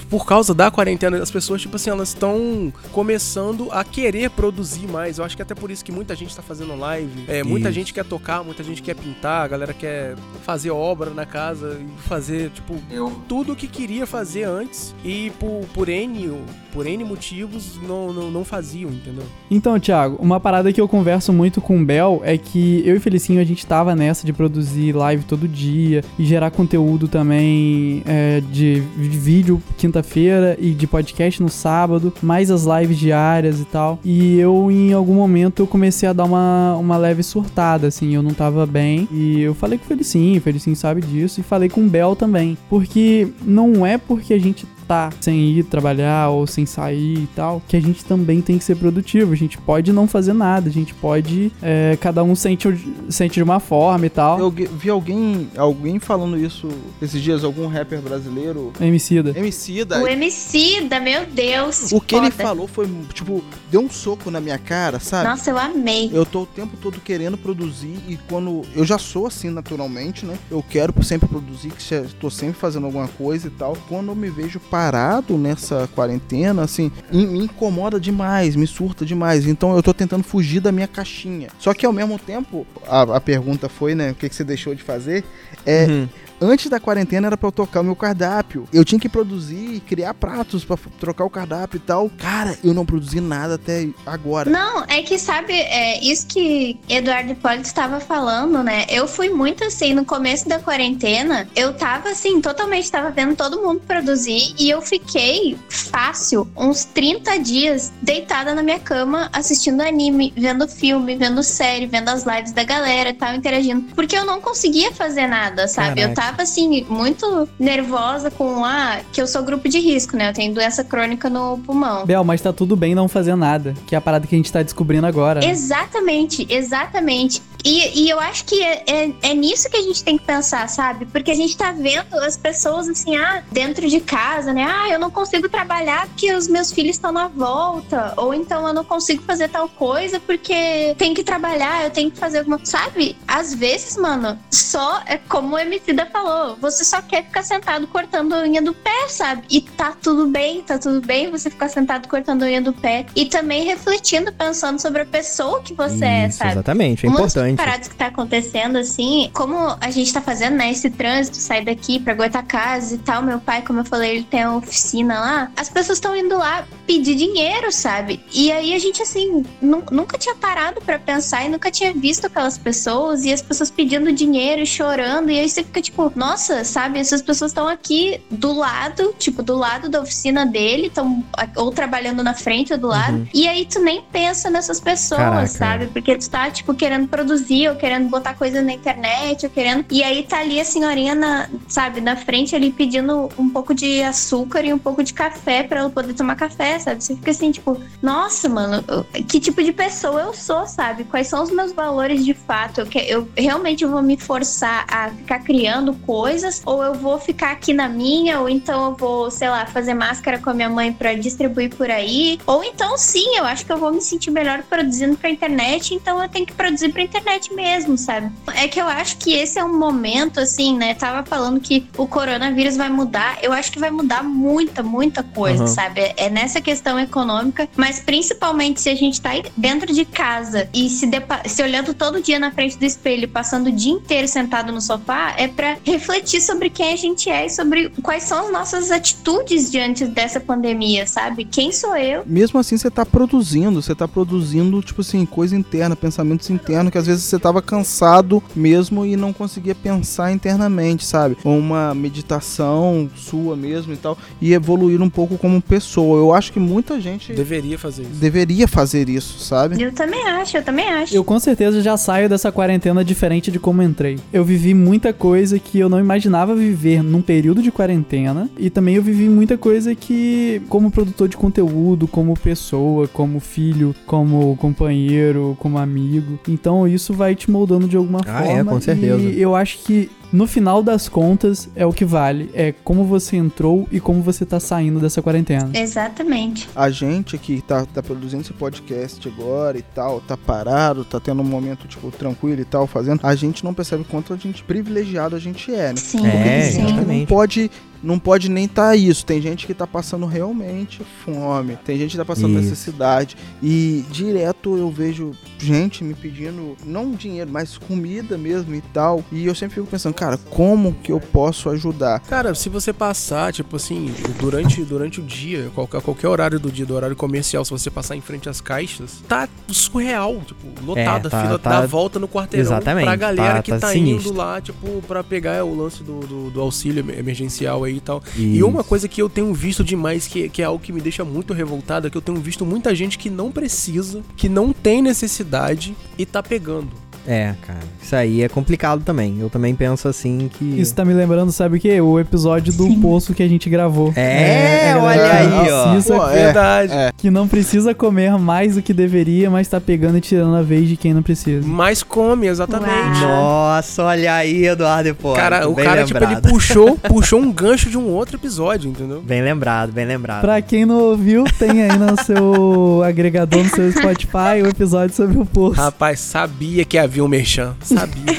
por causa da quarentena, as pessoas, tipo assim, elas estão começando a querer produzir mais. Eu acho que até por isso que muita gente tá fazendo live, é, muita Isso. gente quer tocar, muita gente quer pintar, a galera quer fazer obra na casa e fazer, tipo, Eu. tudo o que queria fazer antes e por, por N, por N motivos não, não, não faziam, entendeu? Então, Thiago, uma parada que eu converso muito com o Bel é que eu e Felicinho a gente tava nessa de produzir live todo dia e gerar conteúdo também é, de, de vídeo quinta-feira e de podcast no sábado, mais as lives diárias e tal. E eu, em algum momento, eu comecei a dar uma, uma leve surtada, assim, eu não tava bem. E eu falei com o Felicinho, o Felicinho sabe disso, e falei com o Bel também. Porque não é porque a gente tá sem ir trabalhar ou sem sair e tal, que a gente também tem que ser produtivo. A gente pode não fazer nada, a gente pode. é, cada um sente, sente de uma forma e tal. Eu vi alguém, alguém falando isso esses dias, algum rapper brasileiro, Emicida. Emicida. O MC da meu Deus. O que ele foda. falou foi, tipo, deu um soco na minha cara, sabe? Nossa, eu amei. Eu tô o tempo todo querendo produzir e quando eu já sou assim naturalmente, né? Eu quero sempre produzir, que tô sempre fazendo alguma coisa e tal. Quando eu me vejo parado nessa quarentena, assim, me incomoda demais, me surta demais. Então eu tô tentando fugir da minha caixinha. Só que ao mesmo tempo, a, a pergunta foi, né? O que, que você deixou de fazer? É, Uhum. Antes da quarentena era pra eu tocar o meu cardápio. Eu tinha que produzir, criar pratos pra f- trocar o cardápio e tal. Cara, eu não produzi nada até agora. Não, é que sabe, é isso que Eduardo Hipólito estava falando, né? Eu fui muito assim, no começo da quarentena, eu tava assim, totalmente tava vendo todo mundo produzir e eu fiquei fácil uns 30 dias deitada na minha cama, assistindo anime, vendo filme, vendo série, vendo as lives da galera e tal, interagindo. Porque eu não conseguia fazer nada, sabe? Eu Caraca. Tava assim, muito nervosa com a. que eu sou grupo de risco, né? Eu tenho doença crônica no pulmão. Bel, mas tá tudo bem não fazer nada, que é a parada que a gente tá descobrindo agora. né? Exatamente, exatamente. E, e eu acho que é, é, é nisso que a gente tem que pensar, sabe? Porque a gente tá vendo as pessoas assim, ah, dentro de casa, né? Ah, eu não consigo trabalhar porque os meus filhos estão na volta. Ou então eu não consigo fazer tal coisa porque tem que trabalhar, eu tenho que fazer alguma. Sabe? Às vezes, mano, só é como o Emicida falou, você só quer ficar sentado cortando a unha do pé, sabe? E tá tudo bem, tá tudo bem você ficar sentado cortando a unha do pé. E também refletindo, pensando sobre a pessoa que você é, Isso, sabe? exatamente, é Uma importante. paradas que tá acontecendo, assim, como a gente tá fazendo, né, esse trânsito, sair daqui pra Goitacazes e tal, meu pai, como eu falei, ele tem uma oficina lá, as pessoas estão indo lá pedir dinheiro, sabe? E aí a gente, assim, nu- nunca tinha parado pra pensar e nunca tinha visto aquelas pessoas e as pessoas pedindo dinheiro e chorando, e aí você fica tipo, nossa, sabe, essas pessoas estão aqui do lado, tipo, do lado da oficina dele, estão ou trabalhando na frente ou do lado, e aí tu nem pensa nessas pessoas, Caraca. sabe? Porque tu tá, tipo, querendo produzir, ou querendo botar coisa na internet, ou querendo. E aí tá ali a senhorinha, na, sabe, na frente ali pedindo um pouco de açúcar e um pouco de café pra ela poder tomar café, sabe? Você fica assim, tipo, nossa, mano, que tipo de pessoa eu sou, sabe? Quais são os meus valores de fato? Eu, que, eu realmente vou me forçar a ficar criando coisas, ou eu vou ficar aqui na minha, ou então eu vou, sei lá, fazer máscara com a minha mãe pra distribuir por aí. Ou então, sim, eu acho que eu vou me sentir melhor produzindo pra internet, então eu tenho que produzir pra internet mesmo, sabe? É que eu acho que esse é um momento, assim, né? Tava falando que o coronavírus vai mudar. Eu acho que vai mudar muita, muita coisa, Uhum. sabe? É- É nessa questão econômica, mas principalmente se a gente tá dentro de casa e se, se olhando todo dia na frente do espelho, passando o dia inteiro sentado no sofá, é pra refletir sobre quem a gente é e sobre quais são as nossas atitudes diante dessa pandemia, sabe? Quem sou eu? Mesmo assim, você tá produzindo, você tá produzindo, tipo assim, coisa interna, pensamentos internos, que às vezes você tava cansado mesmo e não conseguia pensar internamente, sabe? Ou uma meditação sua mesmo e tal, e evoluir um pouco como pessoa. Eu acho que muita gente Deveria fazer isso. deveria fazer isso, sabe? Eu também acho, eu também acho. Eu com certeza já saio dessa quarentena diferente de como entrei. Eu vivi muita coisa que eu não imaginava viver num período de quarentena. E também eu vivi muita coisa que, como produtor de conteúdo, como pessoa, como filho, como companheiro, como amigo. Então isso vai te moldando de alguma Ah, forma. é, com certeza. E eu acho que. No final das contas, é o que vale. É como você entrou e como você tá saindo dessa quarentena. Exatamente. A gente que tá, tá produzindo esse podcast agora e tal, tá parado, tá tendo um momento, tipo, tranquilo e tal, fazendo, a gente não percebe quanto a gente privilegiado a gente é, né? Sim, É, sim. Não exatamente. pode, não pode nem tá isso. Tem gente que tá passando realmente fome. Tem gente que tá passando Isso. necessidade. E direto eu vejo gente me pedindo, não dinheiro, mas comida mesmo e tal. E eu sempre fico pensando, cara, como que eu posso ajudar? Cara, se você passar, tipo assim, durante, durante o dia, qualquer, qualquer horário do dia, do horário comercial, se você passar em frente às caixas, tá surreal, tipo, lotada É, tá- a fila tá- da volta no quarteirão Exatamente, pra galera tá- que tá tá, indo lá, tipo, pra pegar o lance do, do, do auxílio emergencial aí e tal. E uma Isso. coisa que eu tenho visto demais, que, que é algo que me deixa muito revoltado, é que eu tenho visto muita gente que não precisa, que não tem necessidade e tá pegando. É, cara. Isso aí é complicado também. Eu também penso assim que. Isso tá me lembrando, sabe o quê? O episódio do Sim. poço que a gente gravou. É, galera olha aí, ó. Pô, é. Verdade. Que não precisa comer mais do que deveria, mas tá pegando e tirando a vez de quem não precisa. Mas come, exatamente. Uau. Nossa, olha aí, Eduardo Hipólito. Cara, o cara, tipo, lembrado. ele puxou, puxou um gancho de um outro episódio, entendeu? Bem lembrado, bem lembrado. Pra quem não ouviu, tem aí no seu agregador, no seu Spotify, o episódio sobre o poço. Rapaz, sabia que havia um merchan. Sabia.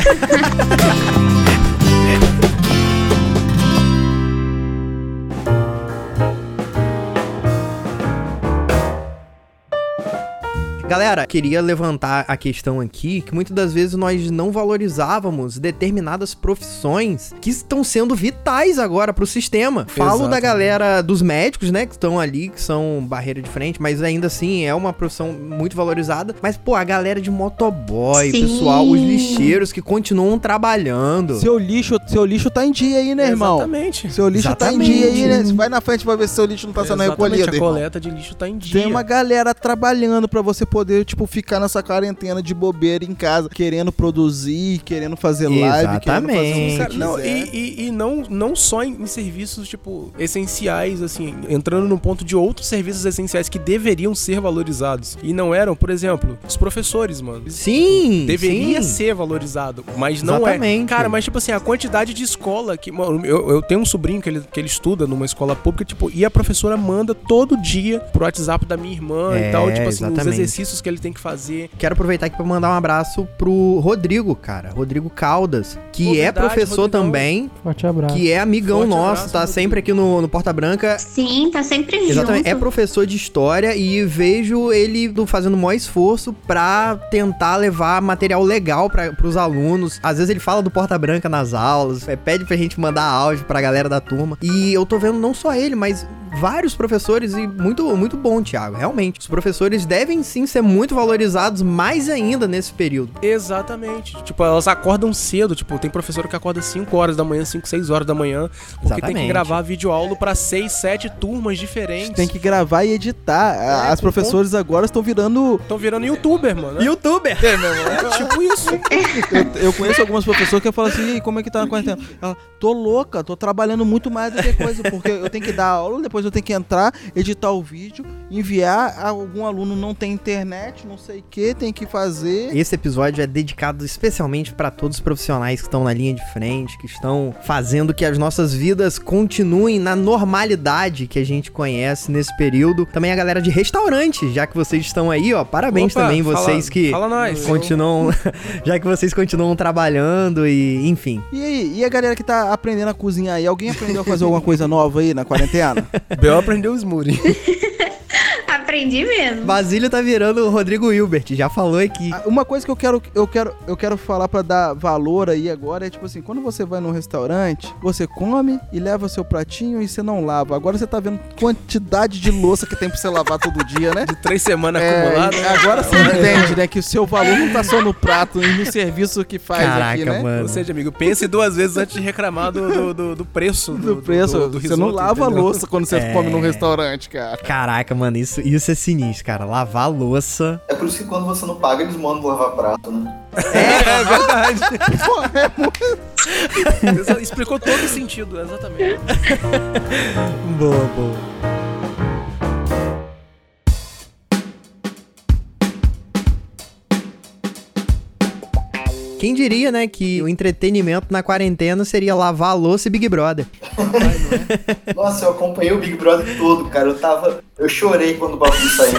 Galera, queria levantar a questão aqui que muitas das vezes nós não valorizávamos determinadas profissões que estão sendo vitais agora pro sistema. Falo da Exatamente. galera dos médicos, né, que estão ali, que são barreira de frente, mas ainda assim é uma profissão muito valorizada. Mas, pô, a galera de motoboy, Sim. pessoal, os lixeiros que continuam trabalhando. Seu lixo, seu lixo tá em dia aí, né, irmão? Exatamente. Seu lixo tá em Exatamente. dia aí, né? Você vai na frente pra ver se seu lixo não tá sendo Exatamente, recolhido. A coleta de lixo tá em dia. Tem uma galera trabalhando pra você poder, tipo, ficar nessa quarentena de bobeira em casa, querendo produzir, querendo fazer live, querendo fazer Cara, não, e, e- e não, não só em, em serviços, tipo, essenciais, assim, entrando no ponto de outros serviços essenciais que deveriam ser valorizados. E não eram, por exemplo, os professores, mano. Sim, Deveria sim. ser valorizado, mas não Exatamente. é. Cara, mas tipo assim, a quantidade de escola que. Mano, eu, eu tenho um sobrinho que ele, que ele estuda numa escola pública, tipo, e a professora manda todo dia pro WhatsApp da minha irmã É, e tal, tipo assim, os exatamente. Exercícios que ele tem que fazer. Quero aproveitar aqui pra mandar um abraço pro Rodrigo, cara. Rodrigo Caldas, que Pô, é verdade, professor Rodrigão. também, Forte abraço. que é amigão Forte nosso, abraço, tá Rodrigo. sempre aqui no, no Porta Branca. Sim, tá sempre junto. Exatamente, é professor de história e vejo ele do- fazendo o maior esforço pra tentar levar material legal para pros alunos. Às vezes ele fala do Porta Branca nas aulas, é, pede pra gente mandar áudio pra galera da turma. E eu tô vendo não só ele, mas vários professores e muito, muito bom, Thiago, realmente. Os professores devem sim ser muito valorizados mais ainda nesse período. Exatamente. Tipo, elas acordam cedo. Tipo, tem professor que acorda 5 horas da manhã, 5, 6 horas da manhã. Porque tem Exatamente. que gravar videoaula pra 6, 7 turmas diferentes. Tem que gravar e editar. É, As professores agora estão virando. Estão virando youtuber, mano. Youtuber! É tipo isso. Eu, eu conheço algumas professoras que falam assim: e como é que tá na quarentena? Ela, tô louca, tô trabalhando muito mais do que coisa, porque eu tenho que dar aula, depois eu tenho que entrar, editar o vídeo, enviar. Algum aluno não tem internet, não sei o que, tem que fazer. Esse episódio é dedicado especialmente para todos os profissionais que estão na linha de frente, que estão fazendo que as nossas vidas continuem na normalidade que a gente conhece nesse período. Também a galera de restaurante, já que vocês estão aí, ó, parabéns Opa, também fala- vocês que Fala nós. continuam, já que vocês continuam trabalhando e, enfim. E aí, e a galera que tá aprendendo a cozinhar aí? Alguém aprendeu a fazer alguma coisa nova aí na quarentena? Bel aprendeu o smoothie. Aprendi mesmo. Basílio tá virando o Rodrigo Hilbert, já falou aqui. Ah, Uma coisa que eu quero, eu quero, eu quero falar pra dar valor aí agora é tipo assim, quando você vai num restaurante, você come e leva seu pratinho e você não lava. Agora você tá vendo quantidade de louça que tem pra você lavar todo dia, né? De três semanas É, acumuladas. e agora você entende, né, que o seu valor não tá só no prato e no serviço que faz Caraca, aqui, né? mano. Ou seja, amigo, pense duas vezes antes de reclamar do, do, do- do preço. Do preço, do- do você não risoto, lava a entendeu? louça quando você É. come num restaurante, cara. Caraca, mano, isso, isso é sinistro, cara. Lavar a louça. É por isso que quando você não paga, eles mandam lavar prato, né? É, verdade. Exa- Explicou todo o sentido, exatamente. Boa, boa. Quem diria, né, que o entretenimento na quarentena seria lavar a louça e Big Brother. Nossa, eu acompanhei o Big Brother todo, cara. Eu tava. Eu chorei quando o bagulho saiu.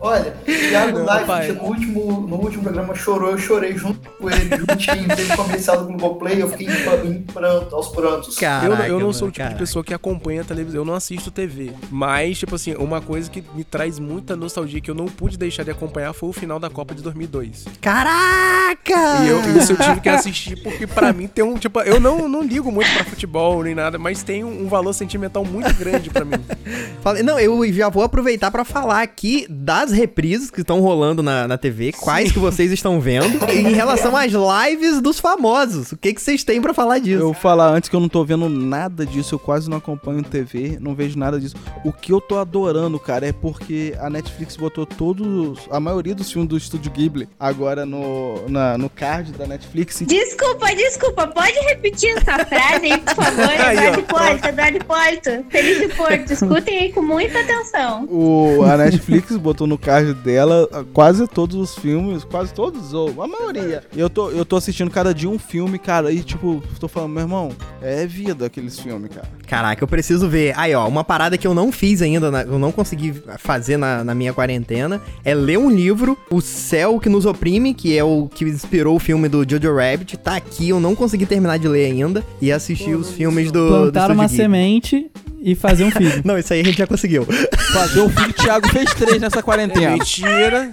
Olha, o Thiago Live pai. no último, no último programa chorou, eu chorei junto com ele, juntinho, teve comercial do Globoplay, eu fiquei em, pra- em pranto, aos prantos. eu, não- eu não mano, sou o tipo caraca. de pessoa que acompanha a televisão, eu não assisto TV. Mas, tipo assim, uma coisa que me traz muita nostalgia que eu não pude deixar de acompanhar foi o final da Copa de 2002. Caraca! E eu, isso eu tive que assistir porque pra mim tem um, tipo, eu não, não ligo muito pra futebol nem nada, mas tem um, um valor sentimental muito grande pra mim. Não, eu já vou aproveitar pra falar aqui das reprises que estão rolando na, na TV, quais que vocês estão vendo, e em relação às lives dos famosos. O que, que vocês têm pra falar disso? Eu vou falar antes que eu não tô vendo nada disso, eu quase não acompanho TV, não vejo nada disso. O que eu tô adorando, cara, é porque a Netflix botou todos, a maioria dos filmes do Estúdio Ghibli agora no, na- no card da Netflix. Desculpa, desculpa, pode repetir essa frase aí, por favor? Eduardo Hipólito, Eduardo Hipólito, Feliz de Porto, escutem aí com muita atenção. O, a Netflix botou no card dela quase todos os filmes, quase todos, ou a maioria. E eu tô, eu tô assistindo cada dia um filme, cara, e tipo, tô falando, meu irmão, é vida aqueles filmes, cara. Caraca, eu preciso ver. Aí, ó, uma parada que eu não fiz ainda, na- eu não consegui fazer na, na minha quarentena, é ler um livro, O Céu que Nos Oprime, que é o que inspirou o filme do Jojo Rabbit. Tá aqui, eu não consegui terminar de ler ainda. E assistir os filmes do. Plantar do uma semente e fazer um filho. Não, isso aí a gente já conseguiu. Fazer o filho Thiago fez três nessa É quarentena. mentira.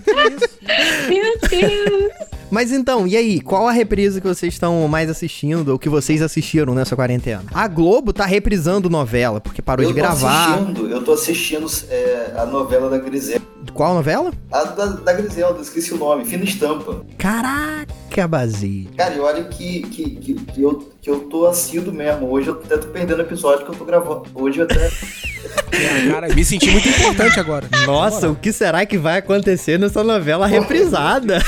Meu Deus. Mas então, e aí? Qual a reprise que vocês estão mais assistindo, ou que vocês assistiram nessa quarentena? A Globo tá reprisando novela, porque parou eu de gravar. assistindo, eu tô assistindo é, a novela da Griselda. Qual novela? A da, da Griselda, esqueci o nome, Fina Estampa. Caraca, Basílio. Cara, e olha que, que, que, que eu, que eu tô assíduo mesmo. Hoje eu até tô perdendo episódio que eu tô gravando. Hoje eu até. Cara, me senti muito importante agora. Nossa, o que será que vai acontecer nessa novela reprisada?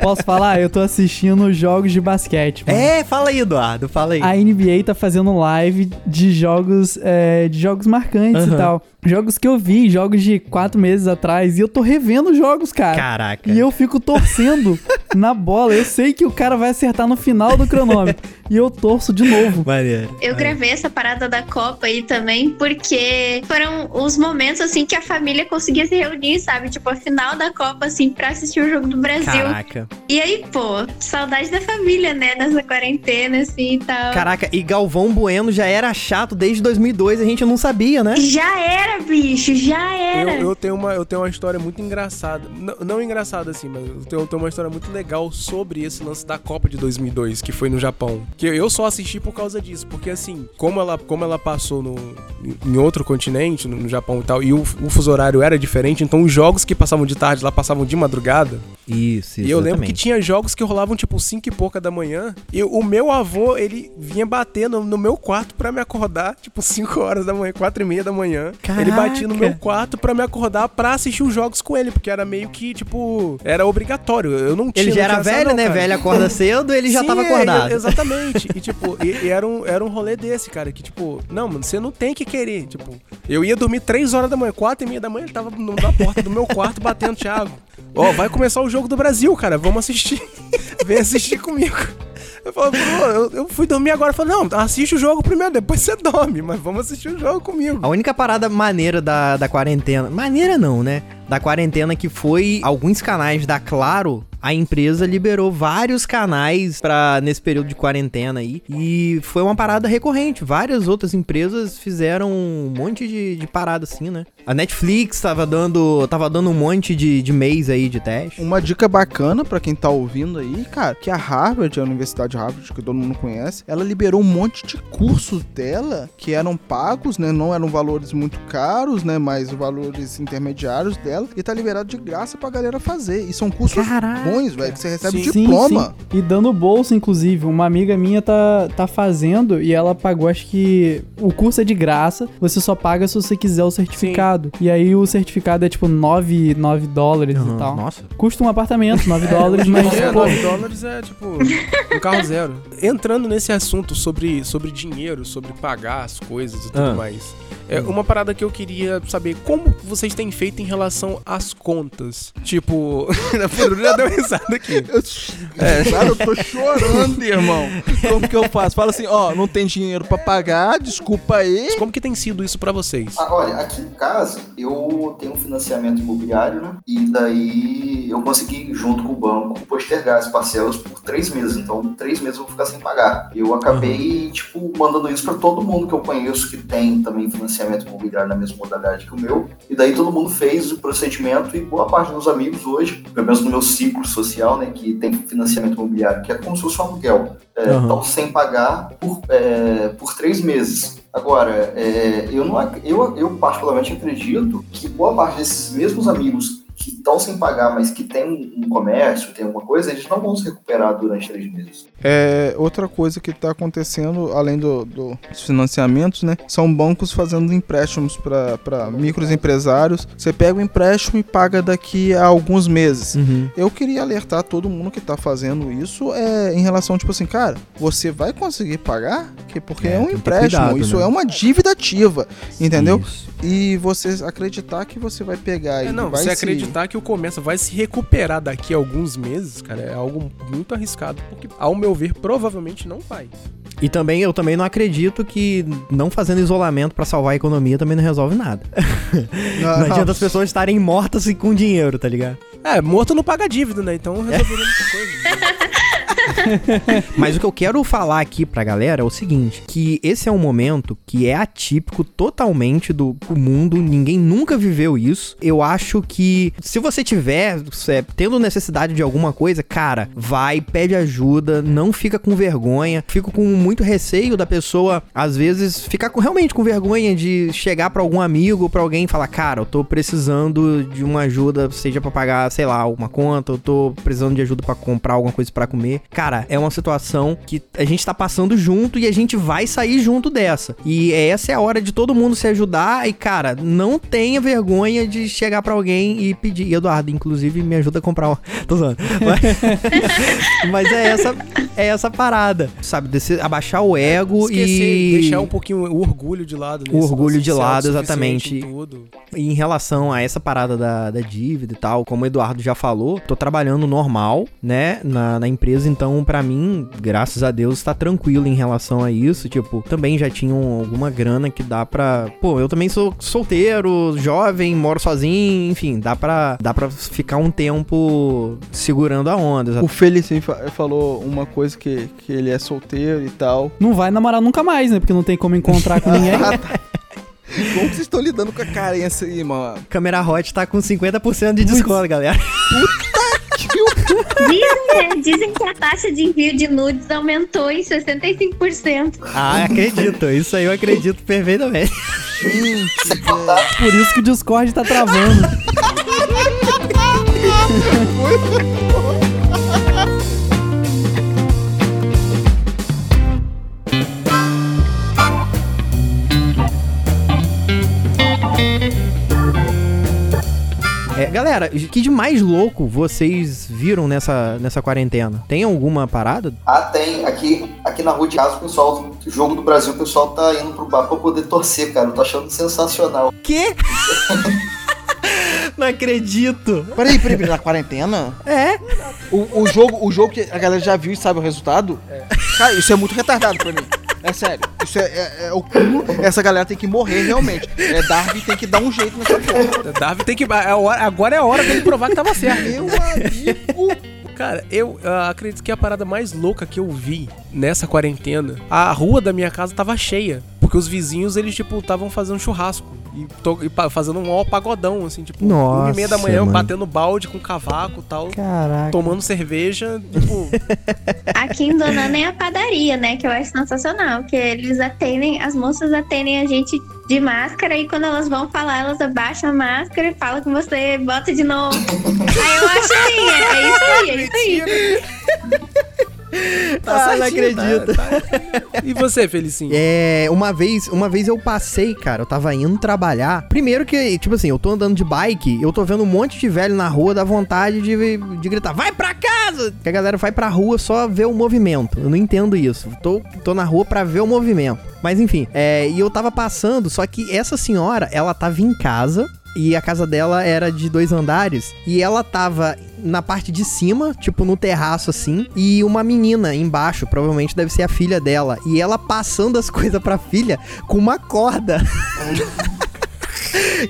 Posso falar? Eu tô assistindo jogos de basquete. mano. é, fala aí, Eduardo, fala aí. A NBA tá fazendo live de jogos, é, de jogos marcantes Aham. e tal. Jogos que eu vi, jogos de quatro meses atrás, e eu tô revendo jogos, cara. Caraca. E eu fico torcendo na bola. Eu sei que o cara vai acertar no final do cronômetro. E eu torço de novo. Maneiro. Eu gravei essa parada da Copa aí também, porque foram os momentos, assim, que a família conseguia se reunir, sabe? Tipo, a final da Copa, assim, pra assistir o jogo do Brasil. Caraca. E aí, pô, saudade da família, né? Nessa quarentena, assim, e tal. Caraca, e Galvão Bueno já era chato desde 2002, a gente não sabia, né? Já era, bicho, já Eu, era. eu, tenho uma, eu tenho uma história muito engraçada. Não, não engraçada assim, mas eu tenho, eu tenho uma história muito legal sobre esse lance da Copa de 2002, que foi no Japão. Que eu só assisti por causa disso. Porque assim, como ela, como ela passou no, em outro continente, no, no Japão e tal, e o, o fuso horário era diferente, então os jogos que passavam de tarde lá passavam de madrugada. Isso, E eu lembro que tinha jogos que rolavam tipo 5 e pouca da manhã. E o meu avô, ele vinha bater no, no meu quarto pra me acordar, tipo 5 horas da manhã, 4 e meia da manhã. Ele batia no Caraca. meu quarto pra me acordar pra assistir os jogos com ele, porque era meio que, tipo, era obrigatório. Eu não tinha. Ele já era velho, não, né? cara. Velho acorda cedo, ele já Sim, tava é, acordado. é, exatamente. e, tipo, e, e era, um, era um rolê desse, cara, que, tipo, não, mano, você não tem que querer. Tipo, eu ia dormir 3 horas da manhã, 4 e meia da manhã, ele tava na porta do meu quarto batendo, Thiago. Ó, vai começar o jogo do Brasil, cara, vamos assistir. Vem assistir comigo. Eu falo, pô, eu, eu fui dormir agora. Eu falei, não, assiste o jogo primeiro, depois você dorme, mas vamos assistir o jogo comigo. A única parada maneira da, da quarentena. Maneira não, né? Da quarentena que foi alguns canais da Claro a empresa liberou vários canais para nesse período de quarentena aí. E foi uma parada recorrente. Várias outras empresas fizeram um monte de, de parada assim, né? A Netflix tava dando, tava dando um monte de, de mês aí de teste. Uma dica bacana pra quem tá ouvindo aí, cara, que a Harvard, a Universidade de Harvard, que todo mundo conhece, ela liberou um monte de cursos dela que eram pagos, né? Não eram valores muito caros, né? Mas valores intermediários dela. E tá liberado de graça pra galera fazer. E são cursos Caraca. bons, velho, que você recebe Sim, diploma. sim. E dando bolsa, inclusive. Uma amiga minha tá, tá fazendo e ela pagou, acho que o curso é de graça, você só paga se você quiser o certificado. E aí o certificado é tipo 9, 9 dólares Aham, e tal. Nossa. Custa um apartamento, 9 dólares, mas É, pô, 9 dólares é tipo um carro zero. Entrando nesse assunto sobre, sobre dinheiro, sobre pagar as coisas e tudo Ah. mais. É uma parada que eu queria saber como vocês têm feito em relação às contas. Tipo, a já deu risada aqui. Eu, é, cara, eu tô chorando, irmão. Como que eu faço? Fala assim, ó, não tem dinheiro pra pagar, desculpa aí. Como que tem sido isso pra vocês? Ah, olha, aqui em casa eu tenho um financiamento imobiliário, né? E daí eu consegui, junto com o banco, postergar as parcelas por três meses. Então, três meses eu vou ficar sem pagar. Eu acabei, tipo, mandando isso pra todo mundo que eu conheço que tem também financiamento imobiliário na mesma modalidade que o meu. E daí todo mundo fez o procedimento e boa parte dos amigos hoje, pelo menos no meu ciclo social, né, que tem financiamento imobiliário, que é como se fosse um aluguel, Aham. estão sem pagar por, é, por três meses. Agora, é, eu, não, eu, eu particularmente acredito que boa parte desses mesmos amigos que estão sem pagar, mas que tem um comércio, tem alguma coisa, eles não vão se recuperar durante três meses. É, outra coisa que tá acontecendo, além do, do- dos financiamentos, né? São bancos fazendo empréstimos para micros empresários. Você pega o empréstimo e paga daqui a alguns meses. Uhum. Eu queria alertar todo mundo que tá fazendo isso é, em relação, tipo assim, cara, você vai conseguir pagar? Que- Porque É, é, um empréstimo, cuidado, isso né? é uma dívida ativa, entendeu? Isso. E você acreditar que você vai pegar É, e não, vai você se- acreditar que o comércio vai se recuperar daqui a alguns meses, cara, é algo muito arriscado, porque, ao meu ver, provavelmente não vai. E também eu também não acredito que não fazendo isolamento pra salvar a economia também não resolve nada. Ah, Não adianta as pessoas estarem mortas e com dinheiro, tá ligado? É, morto não paga dívida, né? Então resolveria muita coisa. Mas o que eu quero falar aqui pra galera é o seguinte, que esse é um momento que é atípico totalmente do do mundo, ninguém nunca viveu isso. Eu acho que se você tiver é, tendo necessidade de alguma coisa, cara, vai, pede ajuda, não fica com vergonha, fica com muito receio da pessoa, às vezes, ficar com, realmente com vergonha de chegar pra algum amigo, pra alguém e falar, cara, eu tô precisando de uma ajuda, seja pra pagar, sei lá, uma conta, eu tô precisando de ajuda pra comprar alguma coisa pra comer. Cara, é uma situação que a gente tá passando junto e a gente vai sair junto dessa. E essa é a hora de todo mundo se ajudar e, cara, não tenha vergonha de chegar pra alguém e pedir. E, Eduardo, inclusive, me ajuda a comprar uma. Tô zoando. Mas, mas é essa é essa parada, sabe? Descer, abaixar o ego e deixar um pouquinho o orgulho de lado. O orgulho de lado, exatamente. em em relação a essa parada da, da dívida e tal, como o Eduardo já falou, tô trabalhando normal, né, na, na empresa, então pra mim, graças a Deus, tá tranquilo em relação a isso. Tipo, também já tinha um- alguma grana que dá pra. Pô, eu também sou solteiro, jovem, moro sozinho, enfim, dá pra, dá pra ficar um tempo segurando a onda. O Felicien fa- falou uma coisa que, que ele é solteiro e tal. não vai namorar nunca mais, né? Porque não tem como encontrar com ninguém. Como vocês estão lidando com a carência aí, mano? Câmera Hot tá com 50% de desconto, galera. Dizem? Dizem que a taxa de envio de nudes aumentou em 65%. Ah, acredito, isso aí eu acredito perfeitamente. Gente, Por isso que o Discord tá travando. É, galera, que de mais louco vocês viram nessa, nessa quarentena? Tem alguma parada? Ah, tem. Aqui, aqui na rua de casa, o pessoal, jogo do Brasil, o pessoal tá indo pro bar pra poder torcer, cara. Eu tô achando sensacional. Quê? Não acredito. Peraí, peraí, peraí, na quarentena? É? O, o jogo, o jogo que a galera já viu e sabe o resultado? Cara, isso é muito retardado pra mim. É sério. Isso é, é- é o cúmulo. Essa galera tem que morrer realmente. É, Darby tem que dar um jeito nessa porra. Darwin tem que. é hora- agora é a hora dele provar que tava certo. Meu amigo. Cara, eu ah, acredito que a parada mais louca que eu vi nessa quarentena, a rua da minha casa tava cheia. Porque os vizinhos, eles, tipo, estavam fazendo churrasco. E, to- e pa- fazendo um maior pagodão, assim, tipo, Nossa, uma e meia da manhã, mano. batendo balde com cavaco e tal. Caraca. Tomando cerveja, tipo, Aqui em Dona Ana é a padaria, né? Que eu acho sensacional. Que eles atendem, as moças atendem a gente de máscara e quando elas vão falar, elas abaixam a máscara e falam com você, bota de novo. aí eu acho assim, é, é isso aí, é isso aí. Ah, não acredito. tá- tá- E você, Felicinho? É, uma vez, uma vez eu passei, cara, eu tava indo trabalhar. Primeiro que, tipo assim, eu tô andando de bike, eu tô vendo um monte de velho na rua, dá vontade de, de gritar, vai pra casa! Que a galera vai pra rua só ver o movimento. Eu não entendo isso. Tô, tô na rua pra ver o movimento. Mas enfim, é, e eu tava passando, só que essa senhora, ela tava em casa. E a casa dela era de dois andares. E ela tava na parte de cima, tipo no terraço assim. E uma menina embaixo, provavelmente deve ser a filha dela. E ela passando as coisas pra filha com uma corda.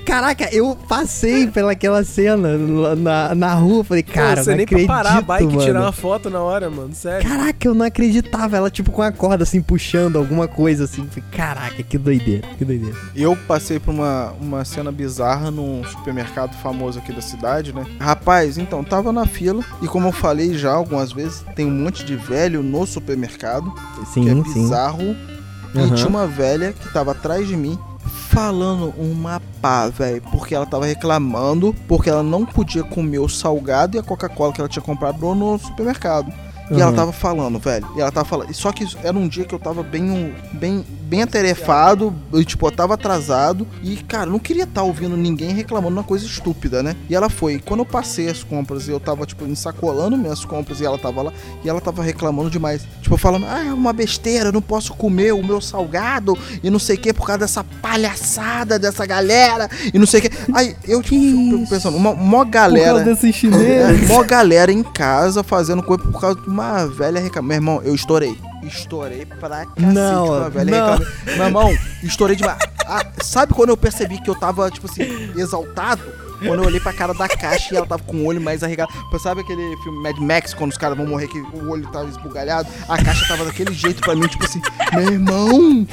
Caraca, eu passei pelaquela cena na, na rua. Falei, cara, você não nem acredito, pra parar a bike e mano. tirar uma foto na hora, mano. Sério. Caraca, eu não acreditava. Ela, tipo, com a corda, assim, puxando alguma coisa, assim. Falei, Caraca, que doideira, que doideira. Eu passei por uma, uma cena bizarra num supermercado famoso aqui da cidade, né? Rapaz, então, tava na fila e como eu falei já algumas vezes, tem um monte de velho no supermercado, que é Sim, sim. bizarro. Aham. E tinha uma velha que tava atrás de mim falando uma pá, velho, porque ela tava reclamando porque ela não podia comer o salgado e a Coca-Cola que ela tinha comprado no supermercado. E ela tava falando, velho. E ela tava falando. Só que era um dia que eu tava bem, bem, bem atarefado. E, tipo, eu tava atrasado. E, cara, eu não queria estar ouvindo ninguém reclamando uma coisa estúpida, né? E ela foi. Quando eu passei as compras e eu tava, tipo, ensacolando minhas compras e ela tava lá. E ela tava reclamando demais. Tipo, falando, ah, é uma besteira, eu não posso comer o meu salgado. E não sei o que, por causa dessa palhaçada dessa galera. E não sei o que. Aí eu, tipo, fico pensando, uma, Por galera. causa desse É, chinês. mó galera em casa fazendo coisa por causa de uma velha reclamando. Meu irmão, eu estourei. Estourei pra cacete Não, uma velha não. Meu irmão, estourei demais. Ah, sabe quando eu percebi que eu tava, tipo assim, exaltado? Quando eu olhei pra cara da caixa e ela tava com o olho mais arregado. Sabe aquele filme Mad Max, quando os caras vão morrer que o olho tava esbugalhado? A caixa tava daquele jeito pra mim, tipo assim, meu irmão.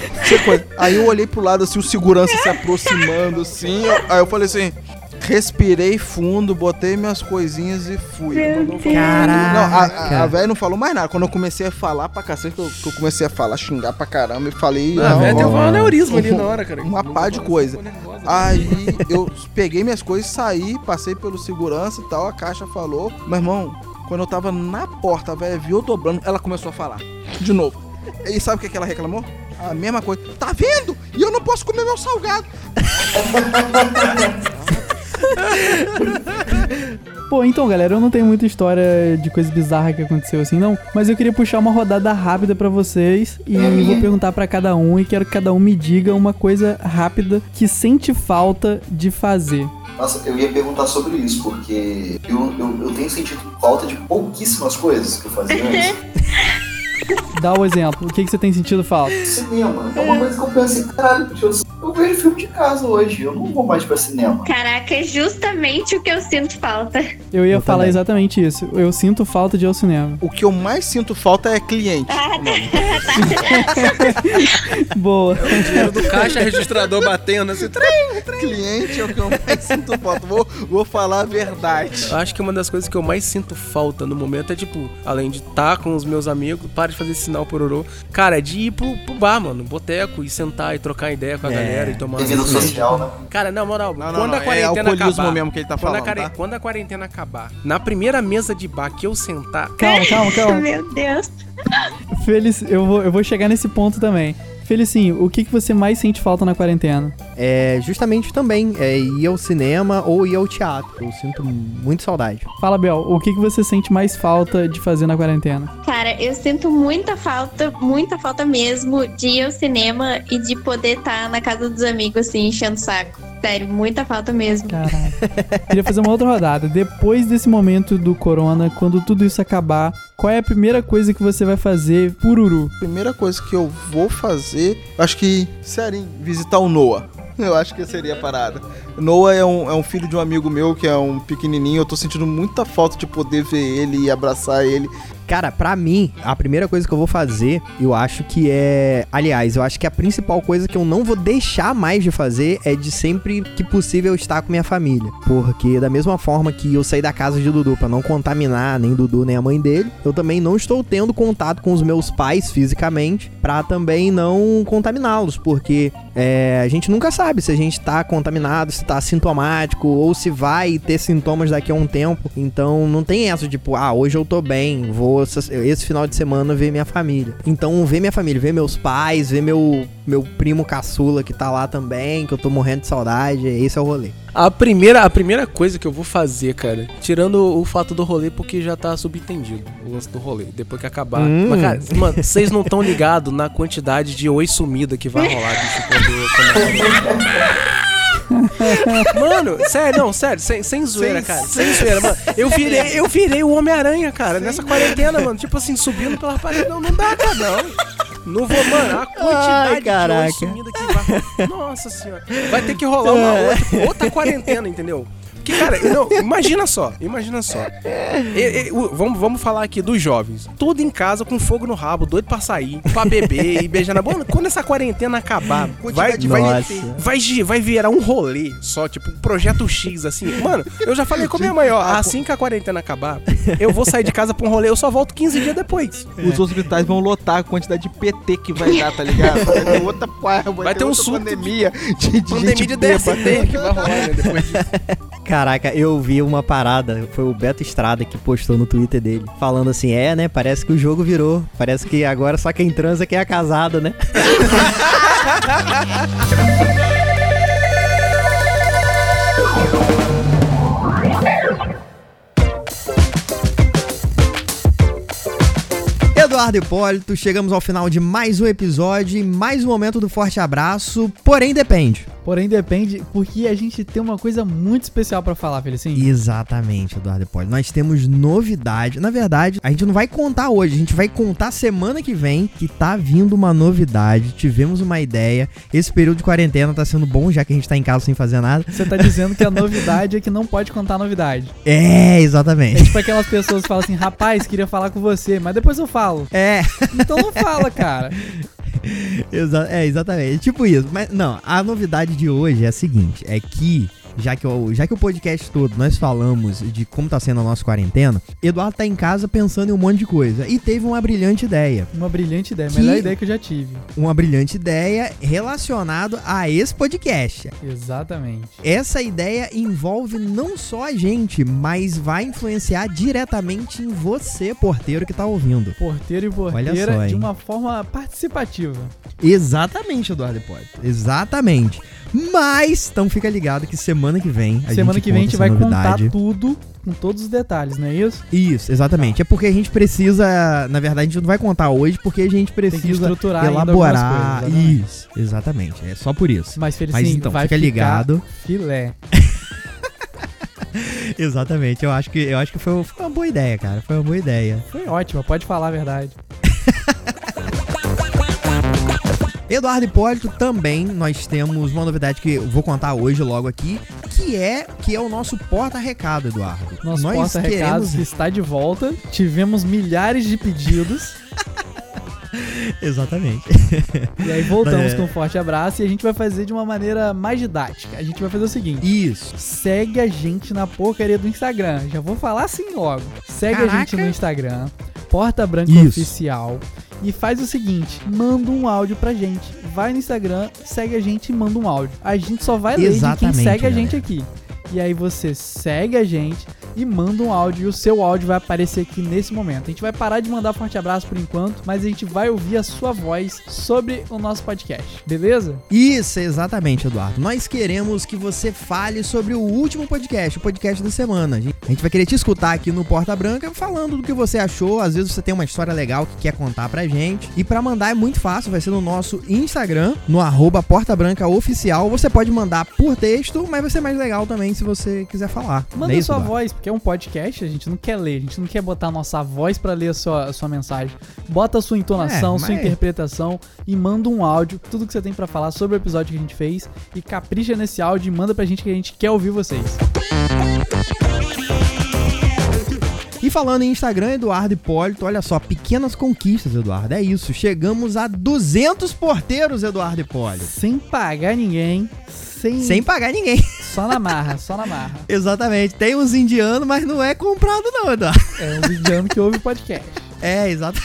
Aí eu olhei pro lado assim, o segurança se aproximando assim. eu- aí eu falei assim. Respirei fundo, botei minhas coisinhas e fui. Caraca. Não, a- a, a velha não falou mais nada. Quando eu comecei a falar pra cacete, que eu, que eu comecei a falar, xingar pra caramba e falei. Ah, não, velho, teve ó, um aneurisma ali na hora, cara. Uma pá de coisa. Aí eu peguei minhas coisas, saí, passei pelo segurança e tal, a caixa falou. Meu irmão, quando eu tava na porta, a velha viu eu dobrando, ela começou a falar. De novo. E sabe o que, que ela reclamou? A mesma coisa. Tá vendo? E eu não posso comer meu salgado. Pô, então, galera, eu não tenho muita história de coisa bizarra que aconteceu assim, não. Mas eu queria puxar uma rodada rápida pra vocês e vou perguntar pra cada um e quero que cada um me diga uma coisa rápida que sente falta de fazer. Nossa, eu ia perguntar sobre isso, porque eu, eu, eu tenho sentido falta de pouquíssimas coisas que eu fazia antes. Dá o exemplo. O que, que você tem sentido falta? cinema. É uma coisa que eu penso assim, caralho, eu, eu vejo filme de casa hoje, eu não vou mais pra cinema. Caraca, é justamente o que eu sinto falta. Eu ia Eu falar também. exatamente isso. Eu sinto falta de ir ao cinema. O que eu mais sinto falta é cliente. Boa. O dinheiro do caixa registrador batendo assim. cliente é o que eu mais sinto falta. Vou, vou falar a verdade. Eu acho que uma das coisas que eu mais sinto falta no momento é, tipo, além de estar com os meus amigos, para de fazer sinal pororô, cara, é de ir pro, pro bar, mano, boteco, e sentar e trocar ideia com a É, galera e tomar Tem vida uma cerveja. social, né? Cara, na moral, Não, não, quando não, a é quarentena alcoolismo acabar, mesmo que ele tá quando, a falando, quare- tá? quando a quarentena acabar, na primeira mesa de bar que eu sentar, Calma, calma, calma. Meu Deus. Feliz, eu vou, eu vou chegar nesse ponto também. Felicinho, o que, que você mais sente falta na quarentena? É, justamente também, é ir ao cinema ou ir ao teatro. Eu sinto muito saudade. Fala, Bel, o que, que você sente mais falta de fazer na quarentena? Cara, eu sinto muita falta, muita falta mesmo de ir ao cinema e de poder estar na casa dos amigos, assim, enchendo o saco. Sério, muita falta mesmo. Caralho. Queria fazer uma outra rodada. Depois desse momento do corona, quando tudo isso acabar, qual é a primeira coisa que você vai fazer pururu? Primeira coisa que eu vou fazer, acho que, sério, visitar o Noah. Eu acho que seria a parada. Noah é um, é um filho de um amigo meu que é um pequenininho. Eu tô sentindo muita falta de poder ver ele e abraçar ele. Cara, pra mim, a primeira coisa que eu vou fazer, eu acho que é. Aliás, eu acho que a principal coisa que eu não vou deixar mais de fazer é de sempre que possível estar com minha família. Porque, da mesma forma que eu saí da casa de Dudu pra não contaminar nem Dudu nem a mãe dele, eu também não estou tendo contato com os meus pais fisicamente pra também não contaminá-los. Porque é, a gente nunca sabe se a gente tá contaminado, se tá sintomático ou se vai ter sintomas daqui a um tempo. Então não tem essa tipo, ah, hoje eu tô bem, vou esse final de semana ver minha família. Então ver minha família, ver meus pais, ver meu, meu primo caçula que tá lá também, que eu tô morrendo de saudade, esse é o rolê. A primeira, a primeira coisa que eu vou fazer, cara, tirando o fato do rolê, porque já tá subentendido o lance do rolê, depois que acabar. Hum. Mas, cara, mano, vocês não estão ligados na quantidade de oi sumida que vai rolar, bicho, quando. quando... Mano, sério, não, sério, sem, sem zoeira, Sem- cara. Sem zoeira, mano. Eu virei, eu virei o Homem-Aranha, cara, nessa quarentena, mano. Tipo assim, subindo pela parede. Não, não dá, cara, não. Não vou, mano, a quantidade Ai, caraca. de sumida que vai. Nossa senhora. Vai ter que rolar uma outra, outra quarentena, entendeu? Que, cara, não, imagina só, imagina só. E- e- vamos, vamos falar aqui dos jovens. Tudo em casa com fogo no rabo, doido pra sair, pra beber e beijar na boca. Quando essa quarentena acabar, vai, vai, vai, vai virar um rolê só, tipo, um projeto X, assim. Mano, eu já falei com a minha mãe, ó, assim que a quarentena acabar, eu vou sair de casa pra um rolê, eu só volto 15 dias depois. Os hospitais vão lotar a quantidade de PT que vai dar, tá ligado? Vai ter outra, vai, Vai ter um surto pandemia de, de Pandemia gente de. DST que vai rolar, né, depois disso. Caraca, eu vi uma parada, foi o Beto Estrada que postou no Twitter dele, falando assim: é, né? Parece que o jogo virou. Parece que agora só quem transa é quem é casado, né? Eduardo Hipólito, chegamos ao final de mais um episódio e mais um momento do forte abraço, porém depende. Porém, depende, porque a gente tem uma coisa muito especial pra falar, Felicinho. Exatamente, Eduardo Hipólito. Nós temos novidade. Na verdade, a gente não vai contar hoje, a gente vai contar semana que vem que tá vindo uma novidade. Tivemos uma ideia. Esse período de quarentena tá sendo bom, já que a gente tá em casa sem fazer nada. Você tá dizendo que a novidade é que não pode contar novidade. É, É exatamente. tipo aquelas pessoas que falam assim, rapaz, queria falar com você, mas depois eu falo. É, Então não fala, cara. é exatamente. Tipo isso. Mas não, a novidade de hoje é a seguinte: é que. Já que, o, já que o podcast todo nós falamos de como tá sendo a nossa quarentena, Eduardo tá em casa pensando em um monte de coisa. E teve uma brilhante ideia. Uma brilhante ideia, Que- melhor ideia que eu já tive. uma brilhante ideia relacionado a esse podcast. Exatamente. Essa ideia envolve não só a gente, mas vai influenciar diretamente em você, porteiro que tá ouvindo. Porteiro e porteira só, de uma forma participativa. Exatamente, Eduardo Hipólito. Exatamente. Mas, então fica ligado que semana que vem a Semana que vem a gente vai novidade. contar tudo com todos os detalhes, não é isso? Isso, exatamente. É porque a gente precisa, na verdade, a gente não vai contar hoje porque a gente precisa estruturar elaborar. coisas, exatamente. Isso, exatamente. É só por isso. Mas Felicinho, Mas então, vai fica ligado. filé. Exatamente. Eu acho que eu acho que foi, foi uma boa ideia, cara. Foi uma boa ideia. Foi ótimo, pode falar a verdade. Eduardo Hipólito também nós temos uma novidade que eu vou contar hoje logo aqui, que é que é o nosso porta-recado, Eduardo. Nosso nós porta-recados está de volta. Tivemos milhares de pedidos. Exatamente. e aí voltamos É. com um forte abraço e a gente vai fazer de uma maneira mais didática. A gente vai fazer o seguinte. Isso. Segue a gente na porcaria do Instagram. Já vou falar assim logo. Segue a Caraca. gente no Instagram, Porta Branca Isso. Oficial. E faz o seguinte: manda um áudio pra gente. Vai no Instagram, segue a gente e manda um áudio. A gente só vai ler de quem Exatamente, segue a galera. gente aqui. E aí você segue a gente e manda um áudio. E o seu áudio vai aparecer aqui nesse momento. A gente vai parar de mandar forte abraço por enquanto, mas a gente vai ouvir a sua voz sobre o nosso podcast. Beleza? Isso, exatamente, Eduardo. Nós queremos que você fale sobre o último podcast, o podcast da semana. A gente- vai querer te escutar aqui no Porta Branca falando do que você achou. Às vezes você tem uma história legal que quer contar pra gente. E pra mandar é muito fácil, vai ser no nosso Instagram, no arroba Porta Branca Oficial. Você pode mandar por texto, mas vai ser mais legal também se você quiser falar. Manda é isso, sua Eduardo? voz, porque é um podcast, a gente não quer ler, a gente não quer botar a nossa voz pra ler a sua, a sua mensagem. Bota a sua entonação, É, sua mas- interpretação e manda um áudio, tudo que você tem pra falar sobre o episódio que a gente fez e capricha nesse áudio e manda pra gente que a gente quer ouvir vocês. E falando em Instagram, Eduardo Hipólito, olha só, pequenas conquistas, Eduardo. É isso. Chegamos a 200 porteiros, Eduardo Hipólito. Sem pagar ninguém, sem, Sem pagar ninguém. só na marra, só na marra. Exatamente. Tem uns indianos, mas não é comprado, não, Eduardo. É um indiano que ouve podcast. É, exato.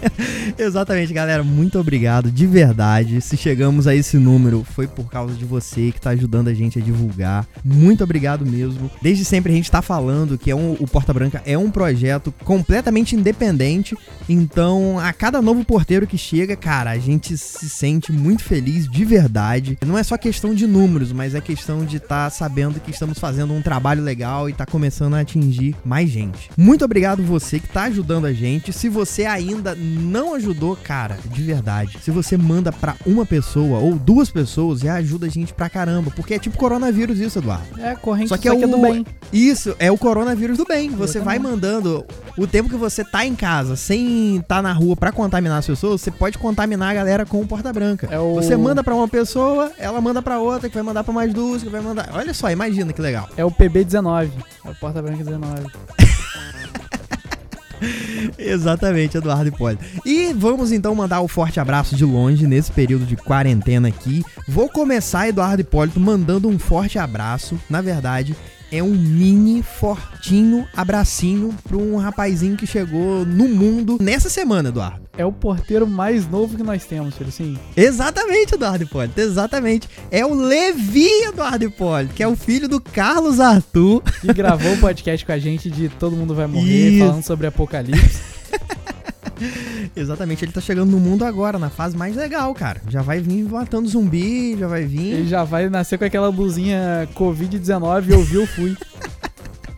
Exatamente, galera. Muito obrigado, de verdade. Se chegamos a esse número, foi por causa de você que tá ajudando a gente a divulgar. Muito obrigado mesmo. Desde sempre a gente tá falando que é um- o Porta Branca é um projeto completamente independente. Então, a cada novo porteiro que chega, cara, a gente se sente muito feliz de verdade. Não é só questão de números, mas é questão de estar sabendo que estamos fazendo um trabalho legal e tá começando a atingir mais gente. Muito obrigado você que tá ajudando a gente. Se você ainda não ajudou, cara, de verdade, se você manda pra uma pessoa ou duas pessoas, já ajuda a gente pra caramba, porque é tipo coronavírus isso, Eduardo. É, corrente, Só que é é do o- bem. Isso, é o coronavírus do bem. Você vai mandando o tempo que você tá em casa, sem estar na rua pra contaminar as pessoas, você pode contaminar a galera com o porta branca. É o- Você manda pra uma pessoa, ela manda pra outra, que vai mandar pra mais duas, que vai mandar. Olha só, imagina que legal. É o PB19. É o Porta Branca 19. Exatamente, Eduardo Hipólito. E vamos então mandar o forte abraço de longe nesse período de quarentena aqui. Vou começar, Eduardo Hipólito, mandando um forte abraço. Na verdade, é um mini fortinho abracinho pra um rapazinho que chegou no mundo nessa semana, Eduardo. É o porteiro mais novo que nós temos. Assim, Exatamente, Eduardo Hipólito, exatamente. É o Levi Eduardo Hipólito, que é o filho do Carlos Arthur. que gravou o podcast com a gente de Todo Mundo Vai Morrer, Isso. falando sobre apocalipse. Exatamente, ele tá chegando no mundo agora, na fase mais legal, cara. Já vai vir matando zumbi, já vai vir. Ele já vai nascer com aquela blusinha Covid-19 e ouviu, fui.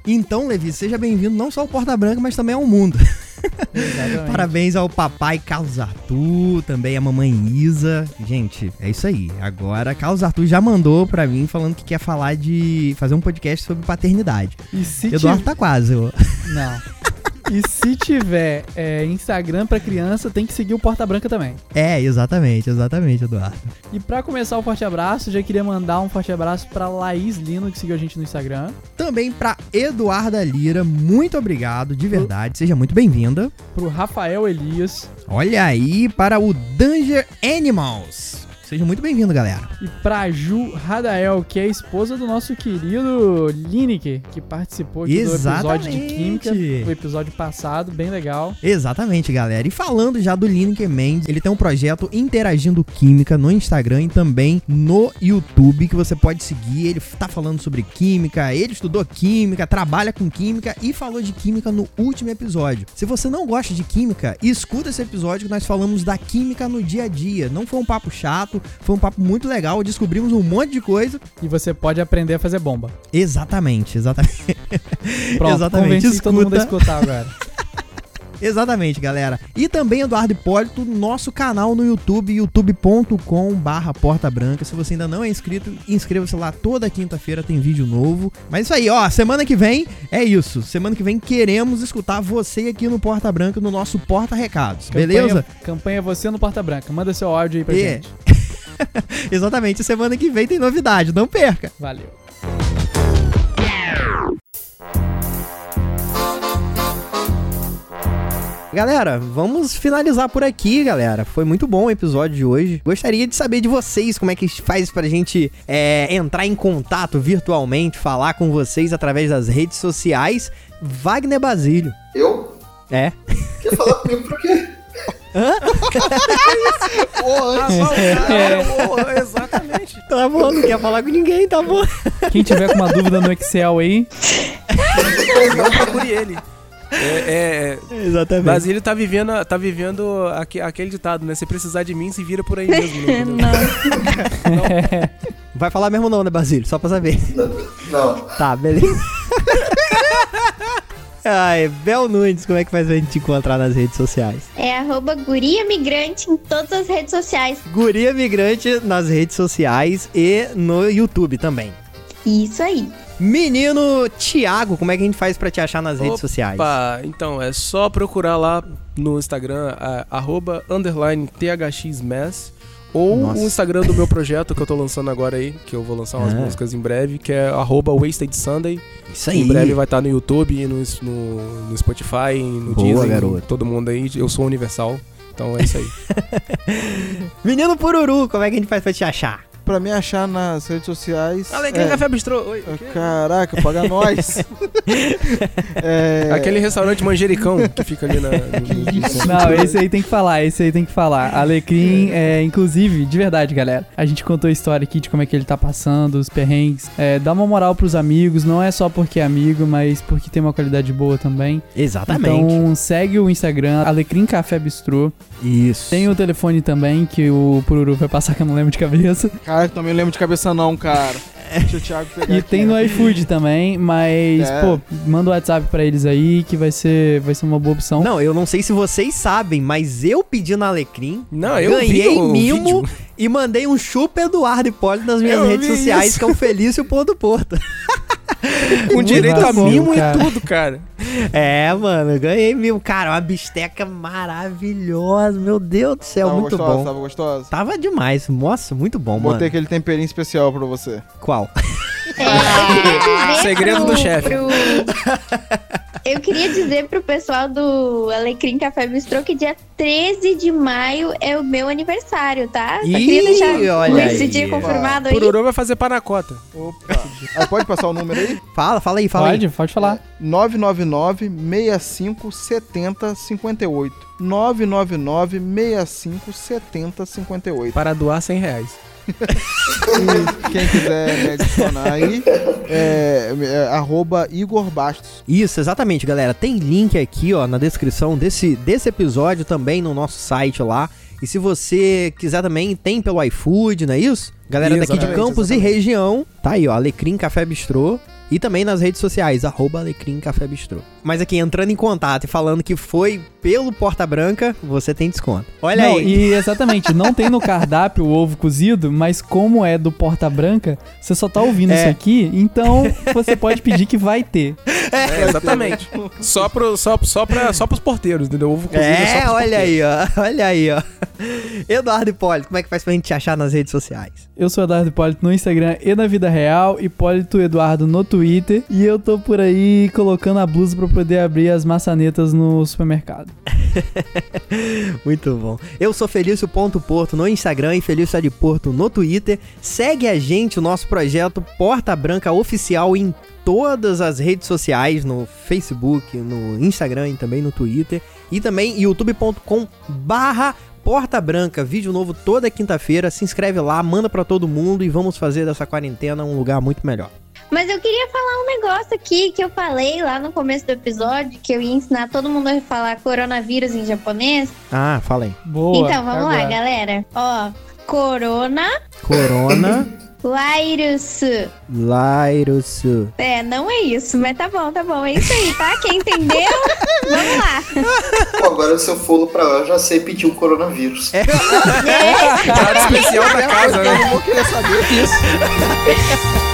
Então, Levi, seja bem-vindo não só ao Porta Branca, mas também ao mundo. Parabéns ao papai Carlos Arthur, também a mamãe Isa. Gente, é isso aí. Agora, Carlos Arthur já mandou pra mim falando que quer falar de. fazer um podcast sobre paternidade. E se Eduardo tiver... tá quase. ó. Não. E se tiver é, Instagram pra criança, tem que seguir o Porta Branca também. É, exatamente, exatamente, Eduardo. E pra começar o forte abraço, já queria mandar um forte abraço pra Laís Lino, que seguiu a gente no Instagram. Também pra Eduarda Lira, muito obrigado, de verdade. Seja muito bem-vinda. Pro Rafael Elias. Olha aí para o Danger Animals. Seja muito bem-vindo, galera. E pra Ju Radael, que é a esposa do nosso querido Lineker, que participou aqui do episódio de Exatamente. Química, o episódio passado, bem legal. Exatamente, galera. E falando já do Lineker Mendes, ele tem um projeto Interagindo Química no Instagram e também no YouTube, que você pode seguir. Ele tá falando sobre química, ele estudou química, trabalha com química e falou de química no último episódio. Se você não gosta de química, escuta esse episódio que nós falamos da química no dia a dia. Não foi um papo chato, foi um papo muito legal, descobrimos um monte de coisa. E você pode aprender a fazer bomba. Exatamente, exatamente. Pronto, Exatamente, convenci todo mundo a escuta. escutar agora. Exatamente, galera. E também Eduardo Hipólito, nosso canal no YouTube, youtube.com barra Porta Branca. Se você ainda não é inscrito, inscreva-se lá. Toda quinta-feira tem vídeo novo. Mas isso aí, ó, semana que vem é isso. Semana que vem queremos escutar você aqui no Porta Branca, no nosso Porta Recados, beleza? Campanha, campanha você no Porta Branca. Manda seu áudio aí pra É. gente. Exatamente, semana que vem tem novidade, não perca. Valeu. Galera, vamos finalizar por aqui, galera. Foi muito bom o episódio de hoje. Gostaria de saber de vocês como é que faz pra gente é, entrar em contato virtualmente, falar com vocês através das redes sociais. Wagner Basílio. Eu? É. Quer falar comigo por quê? É, Porra, exatamente. Tá bom, não quer falar com ninguém, tá bom. quem tiver com uma dúvida no Excel aí, Não procure ele. É, é, Exatamente. Basílio tá vivendo, tá vivendo aque- aquele ditado, né? Se precisar de mim, se vira por aí mesmo. Né? entendeu? Não. Vai falar mesmo não, né, Basílio? Só pra saber. Não. Tá, beleza. Ai, Bel Nunes, como é que faz pra gente te encontrar nas redes sociais? É arroba guria migrante em todas as redes sociais. Guria Migrante nas redes sociais e no YouTube também. Isso aí. Menino Thiago, como é que a gente faz pra te achar nas redes sociais? Opa, então é só procurar lá no Instagram, a- arroba, underline thxmass, ou Nossa. o Instagram do meu projeto que eu tô lançando agora aí, que eu vou lançar umas Ah. músicas em breve, que é arroba Wasted Sunday. Isso aí. Em breve vai estar no YouTube, no, no, no Spotify, no Boa, Disney, garoto. todo mundo aí. Eu sou universal, então é isso aí. Menino Pururu, como é que a gente faz pra te achar? Pra me achar nas redes sociais. Alegria é, Café Bistrô. Oi. Caraca, paga nós. é, Aquele restaurante manjericão que fica ali na. Não, esse aí tem que falar, esse aí tem que falar. Alecrim, é, inclusive, de verdade, galera. A gente contou a história aqui de como é que ele tá passando, os perrengues. É, dá uma moral pros amigos, não é só porque é amigo, mas porque tem uma qualidade boa também. Exatamente. Então segue o Instagram, Alecrim Café Bistrô. Isso. Tem o telefone também, que o Pururu vai passar que eu não lembro de cabeça. Cara, também não lembro de cabeça não, cara. Deixa o Thiago pegar E aqui, tem né? no iFood também, mas, É. pô, manda o WhatsApp pra eles aí, que vai ser, vai ser uma boa opção. Não, eu não sei se vocês sabem, mas eu pedi no Alecrim, Não, eu ganhei vi o mimo vídeo. e mandei um chupa Eduardo Hipólito nas minhas Eu redes vi sociais, isso. que é o Felício Ponto Porto. Com direito a vacilo, mimo cara. e tudo, cara. É, mano, ganhei mimo. Cara, uma bisteca maravilhosa. Meu Deus do céu, Tava muito gostosa, bom. Tava gostosa. Tava demais. Nossa, muito bom, Botei mano. aquele temperinho especial pra você. Qual? É, Segredo pro- do chefe. pro- Eu queria dizer pro pessoal do Alecrim Café Bistrô que dia 13 de maio é o meu aniversário, tá? Só Ih, queria deixar olha esse aí. dia confirmado aí. Pururu vai fazer panacota. Opa. Aí pode passar o número aí? Fala, fala aí, fala pode, aí. pode falar. 999 65 70 58. 999 65 70 58. Para doar 100 reais. E quem quiser me adicionar aí, é, é arroba Igor Bastos. Isso, exatamente, galera. Tem link aqui, ó, na descrição desse, desse episódio também no nosso site lá. E se você quiser também, tem pelo iFood, não é isso? Galera daqui de Exatamente, Campos e exatamente. região, tá aí, ó, Alecrim Café Bistrô. E também nas redes sociais, arroba Alecrim Café Bistrô. Mas aqui, entrando em contato e falando que foi pelo Porta Branca, você tem desconto. Olha não, aí. e exatamente, não tem no cardápio o ovo cozido, mas como é do Porta Branca, você só tá ouvindo É. isso aqui, então você pode pedir que vai ter. É, exatamente. só, pro, só, só, pra, só pros porteiros, entendeu? Ovo cozido é, só É, pros olha porteiros. aí, ó. Olha aí, ó. Eduardo Hipólito, como é que faz pra gente te achar nas redes sociais? Eu sou Eduardo Hipólito no Instagram e na vida real, Hipólito Eduardo no Twitter, e eu tô por aí colocando a blusa pra poder abrir as maçanetas no supermercado. Muito bom. Eu sou Felício.porto no Instagram e Felício de Porto no Twitter. Segue a gente, o nosso projeto Porta Branca Oficial em todas as redes sociais, no Facebook, no Instagram e também no Twitter. E também youtube.com barra Porta Branca, vídeo novo toda quinta-feira. Se inscreve lá, manda pra todo mundo e vamos fazer dessa quarentena um lugar muito melhor. Mas eu queria falar um negócio aqui que eu falei lá no começo do episódio, que eu ia ensinar todo mundo a falar coronavírus em japonês. Ah, fala aí. Boa. então, vamos lá, agora. galera. Ó, corona Corona, virus. Lairus. É, não é isso, mas tá bom, tá bom. É isso aí, tá? Quem entendeu? Vamos lá. Pô, agora se eu for pra lá, eu já sei pedir o coronavírus. Prato especial da casa, né? Eu não vou querer saber disso.